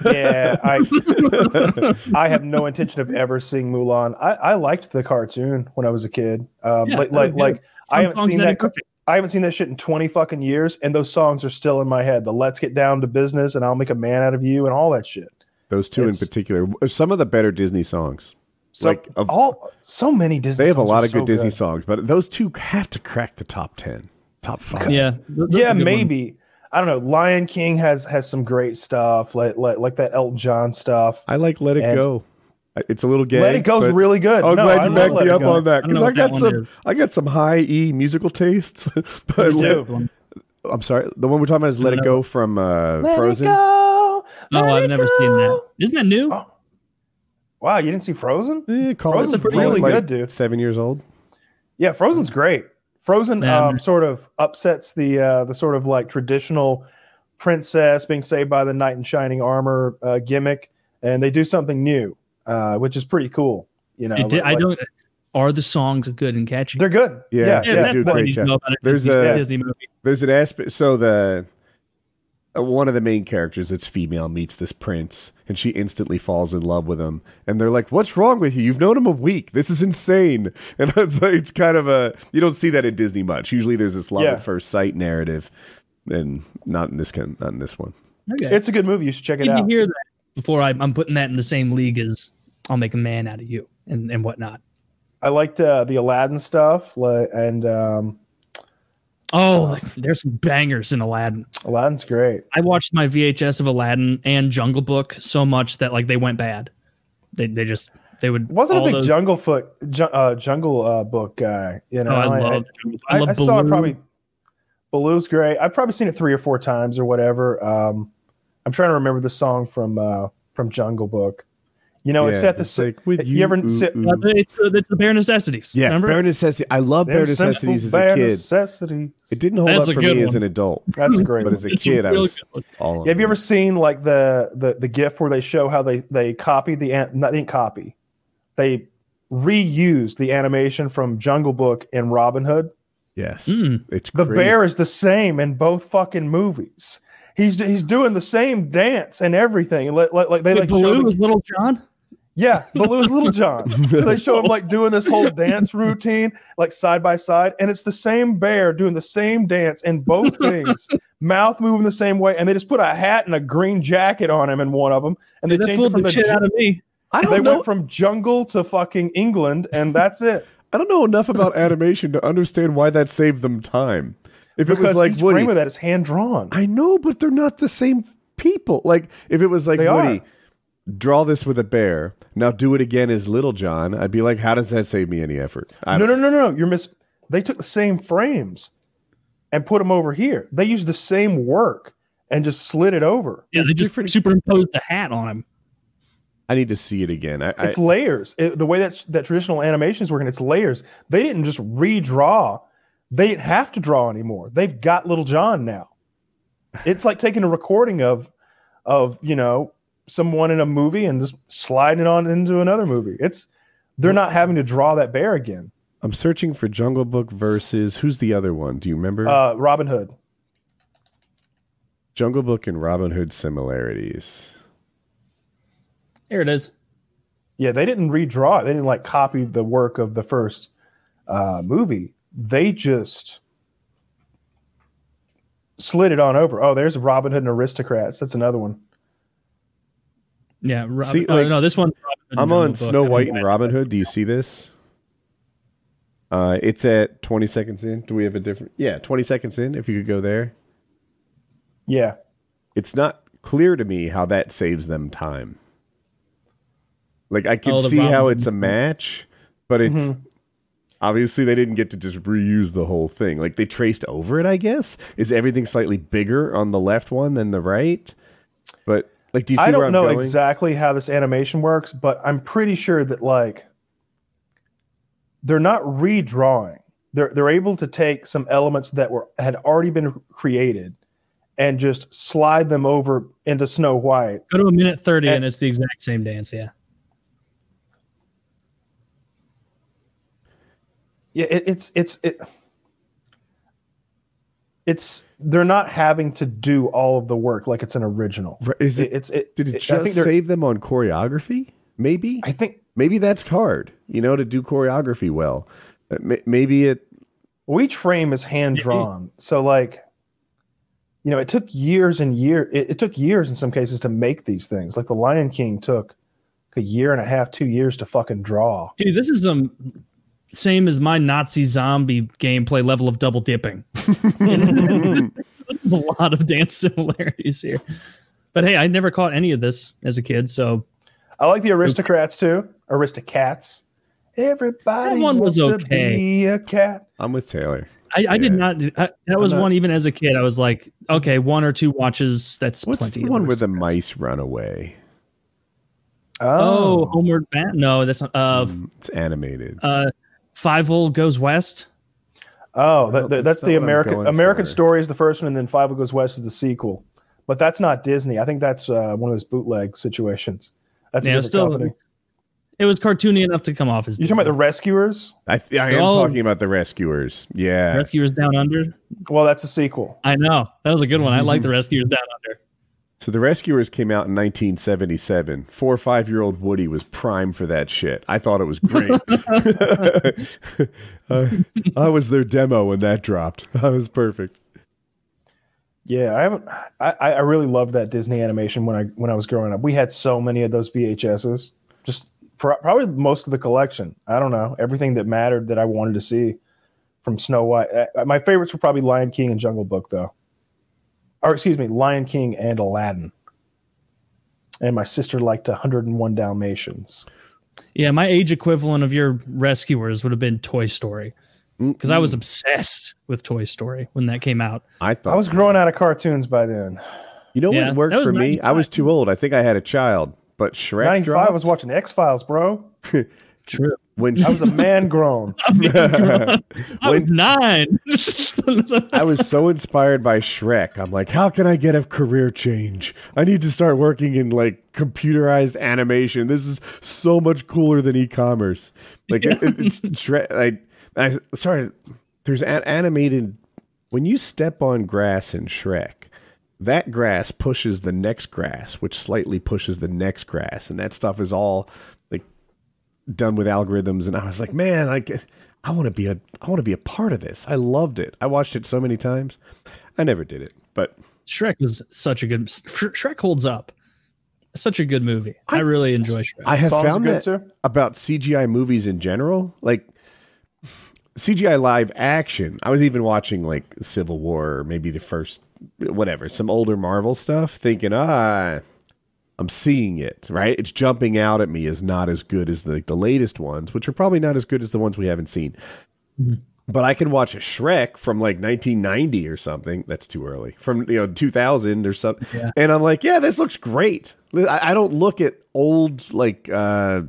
yeah, I I have no intention of ever seeing Mulan. I, I liked the cartoon when I was a kid. Um, Yeah, like like good. like I haven't seen that. cooking. I haven't seen that shit in twenty fucking years, and those songs are still in my head. The "Let's Get Down to Business" and "I'll Make a Man Out of You" and all that shit. Those two It's- in particular, some of the better Disney songs. So Like, of- all so many Disney. They have a lot are of good so Disney songs, but those two have to crack the top ten, top five. Yeah, Yeah, are good maybe. I don't know. Lion King has has some great stuff, like like, like that Elton John stuff. I like Let It And- Go. It's a little gay. Let It Go's but- really good. Oh, I'm no, glad I you backed me up on that because know I, got some. is. I got some high E musical tastes. but. Let- I'm sorry, the one we're talking about is Let It Go from uh, Let Frozen. It go. Oh, I've never go. seen that. Isn't that new? Oh. Wow, you didn't see Frozen? Call Frozen's it really like good, dude. Seven years old. Yeah, Frozen's great. Frozen um, sort of upsets the uh, the sort of like traditional princess being saved by the knight in shining armor uh, gimmick, and they do something new, uh, which is pretty cool. You know, It did, I don't. Are the songs good and catchy? They're good. Yeah, yeah, they yeah, that's do a all I great job. know a There's a- Disney movie. There's an aspect. So the one of the main characters that's female meets this prince, and she instantly falls in love with him. And they're like, "What's wrong with you? You've known him a week. This is insane." And it's like, it's kind of a you don't see that in Disney much. Usually, there's this love Yeah. at first sight narrative, and not in this kind, not in this one. Okay. It's a good movie. You should check it Need to out. hear that before I, I'm putting that in the same league as I'll make a man out of you and, and whatnot. I liked uh, the Aladdin stuff, and um, Oh, there's some bangers in Aladdin. Aladdin's great. I watched my VHS of Aladdin and Jungle Book so much that like they went bad. They they just they would Wasn't a big those- Jungle Foot ju- uh, Jungle uh, Book guy. You know, Oh, I love Jungle Book. I, love I saw it probably. Baloo's great. I've probably seen it three or four times or whatever. Um, I'm trying to remember the song from uh, from Jungle Book. You know, it's Yeah, at the. it's like, with you, you, ever ooh, sit? ooh. Uh, it's, uh, it's the bare necessities. Yeah, remember? Bare Necessities. I love Bare There's Necessities as a bare kid. necessities. It didn't hold That's up for good me as an adult, That's a great. but as a It's a kid, I was good one. all. on Have you ever seen like the the the GIF where they show how they they copied the an- not they didn't copy, they reused the animation from Jungle Book and Robin Hood. Yes, Mm. it's The crazy. bear is the same in both fucking movies. He's he's doing the same dance and everything. Like, like, like they Wait, like show Baloo the- Little John. Yeah, but it was Little John. So they show him like doing this whole dance routine, like side by side, and it's the same bear doing the same dance in both things, mouth moving the same way, and they just put a hat and a green jacket on him in one of them, and they that changed it from the the shit ju- out of me. I they don't know. went from jungle to fucking England, and that's it. I don't know enough about animation to understand why that saved them time. If it was like each Woody, frame of that is hand drawn. I know, but they're not the same people. Like if it was like They Woody, are. Draw this with a bear, now do it again as Little John, I'd be like, how does that save me any effort? I, No, no, no, no. You're miss. They took the same frames and put them over here. They used the same work and just slid it over. Yeah, they just different- superimposed the hat on him. I need to see it again. I, I, It's layers. It, the way that that traditional animation is working, it's layers. They didn't just redraw. They didn't have to draw anymore. They've got Little John now. It's like taking a recording of, of you know, someone in a movie and just sliding it on into another movie. It's they're not having to draw that bear again. I'm searching for Jungle Book versus who's the other one? Do you remember? Uh, Robin Hood. Jungle Book and Robin Hood similarities. There it is. Yeah, they didn't redraw it. They didn't like copy the work of the first uh, movie. They just slid it on over. Oh, there's Robin Hood and Aristocats. That's another one. Yeah. Rob, See, oh, like, no, this one. I'm on Snow White and Robin Hood. Do you see this? Uh, it's at 20 seconds in. Do we have a different? Yeah, 20 seconds in. If you could go there, Yeah. it's not clear to me how that saves them time. Like I can Oh, the see how it's a match, but it's Mm-hmm. obviously they didn't get to just reuse the whole thing. Like they traced over it. I guess is everything slightly bigger on the left one than the right. But like, do you see I don't I'm know going? exactly how this animation works, but I'm pretty sure that like they're not redrawing. They're they're able to take some elements that were had already been created and just slide them over into Snow White. Go to a minute 30 And- and it's the exact same dance. Yeah. Yeah, it, it's it's it. It's they're not having to do all of the work like it's an original. Right, Is it? it's it. did it I just think save them on choreography? Maybe. I think maybe that's hard. You know, to do choreography well. Uh, Maybe it. well, each frame is hand drawn, so like, you know, it took years and year. It, it took years in some cases to make these things. Like the Lion King took a year and a half, two years to fucking draw. Dude, this is some same as my Nazi zombie gameplay level of double dipping. a lot of dance similarities here. But hey, I never caught any of this as a kid, so I like the Aristocrats too. Aristocats. Everybody That one was wants to okay. be a cat. I'm with Taylor. I, I did not. I, that was not- one even as a kid. I was like, okay, one or two watches. That's What's plenty. the one where the mice run away? Oh, Homeward Bound. No, that's not. Uh, Mm, It's animated. uh, Fievel Goes West. Oh, that, that- that's that's the American American for. Story is the first one, and then Fievel Goes West is the sequel. But that's not Disney. I think that's uh, one of those bootleg situations. That's a Yeah, different still- company. It was cartoony enough to come off as. You talking about the Rescuers? I, th- I am Oh. talking about the Rescuers. Yeah. Rescuers Down Under? Well, that's a sequel. I know that was a good one. I like the Rescuers Down Under. So the Rescuers came out in 1977. Four or five year old Woody was prime for that shit. I thought it was great. Uh, I was their demo when that dropped. That was perfect. Yeah, I haven't. I, I I really loved that Disney animation when I when I was growing up. We had so many of those VHSs. Just pro- probably most of the collection. I don't know everything that mattered that I wanted to see from Snow White. Uh, my favorites were probably Lion King and Jungle Book, though. Or excuse me, Lion King and Aladdin. And my sister liked 101 Dalmatians. Yeah, my age equivalent of your Rescuers would have been Toy Story because I was obsessed with Toy Story when that came out. I thought I was growing out of cartoons by then. You know Yeah, what worked that was for me? I was too old. I think I had a child. But Shrek 95, dropped I was watching X Files, bro. True. when I was a man grown. I When- was nine. I was so inspired by Shrek. I'm like, how can I get a career change? I need to start working in like computerized animation. This is so much cooler than e-commerce. Like it, it- it's Shrek. I, I sorry. There's an animated when you step on grass in Shrek. That grass pushes the next grass, which slightly pushes the next grass, and that stuff is all done with algorithms, and I was like, man, I get, I want to be a I want to be a part of this. I loved it. I watched it so many times. I never did it, but Shrek was such a good. Sh- Shrek holds up. Such a good movie. I, really enjoy Shrek. I have Songs found that too? about CGI movies in general, like CGI live action. I was even watching like Civil War or maybe the first whatever, some older Marvel stuff, thinking, ah, I'm seeing it, right? It's jumping out at me is not as good as the, the latest ones, which are probably not as good as the ones we haven't seen. But I can watch a Shrek from like 1990 or something. That's too early. From you know 2000 or something, Yeah. and I'm like, yeah, this looks great. I, I don't look at old like uh,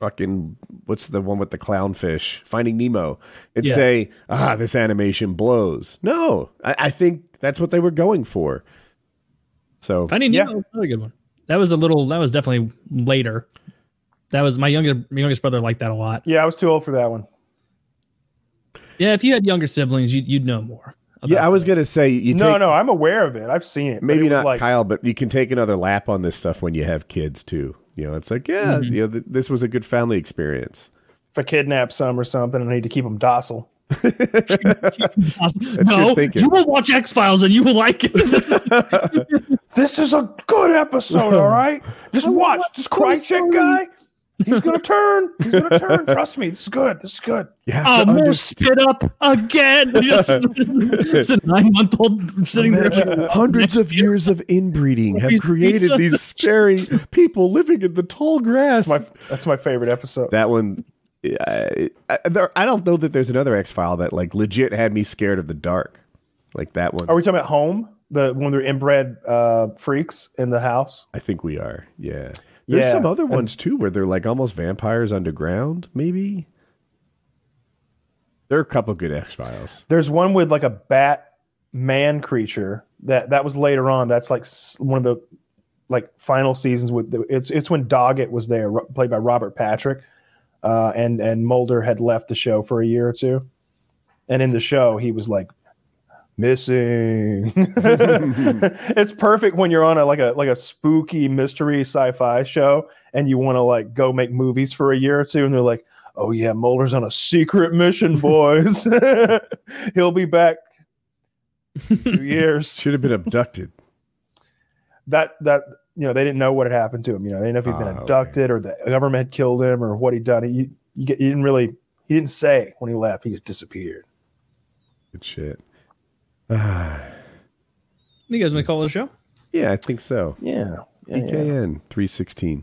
fucking what's the one with the clownfish, Finding Nemo, and Yeah. say, ah, this animation blows. No, I, I think that's what they were going for. So Finding Yeah. Nemo, another good one. That was a little. That was definitely later. That was my younger, my youngest brother liked that a lot. Yeah, I was too old for that one. Yeah, if you had younger siblings, you'd, you'd know more. about yeah, I was that. gonna say you no, take no, I'm aware of it. I've seen it. maybe it not like, Kyle, but you can take another lap on this stuff when you have kids too. You know, it's like yeah, Mm-hmm. you know, th- this was a good family experience. if I kidnap some or something, I need to keep them docile. No, you will watch X Files and you will like it. This is a good episode, all right? Just watch. This Krycek guy, he's gonna turn. He's gonna turn. Trust me, this is good. This is good. You have oh, to more understand- spit up again. Just, it's a nine month old sitting there. Hundreds of years of inbreeding have created these scary people living in the tall grass. My, that's my favorite episode. that one, I, I, there, I don't know that there's another X file that like legit had me scared of the dark, like that one. Are we talking about home? The when they're inbred uh, freaks in the house. I think we are. Yeah. There's Yeah. some other ones too where they're like almost vampires underground. Maybe there are a couple good X files. There's one with like a bat man creature that that was later on. That's like one of the like final seasons with the, it's it's when Doggett was there, played by Robert Patrick, uh, and and Mulder had left the show for a year or two, and in the show he was like missing. it's perfect when you're on a like a like a spooky mystery sci-fi show and you want to like go make movies for a year or two, and they're like. Oh yeah, Mulder's on a secret mission, boys. He'll be back two years. Should have been abducted. That that you know they didn't know what had happened to him. You know they didn't know if he'd been ah, okay. abducted or the government had killed him or what he'd done. He you, get, he didn't really he didn't say when he left. He just disappeared. Good shit. You guys want to call the show? Yeah, I think so. Yeah. yeah, yeah. 316.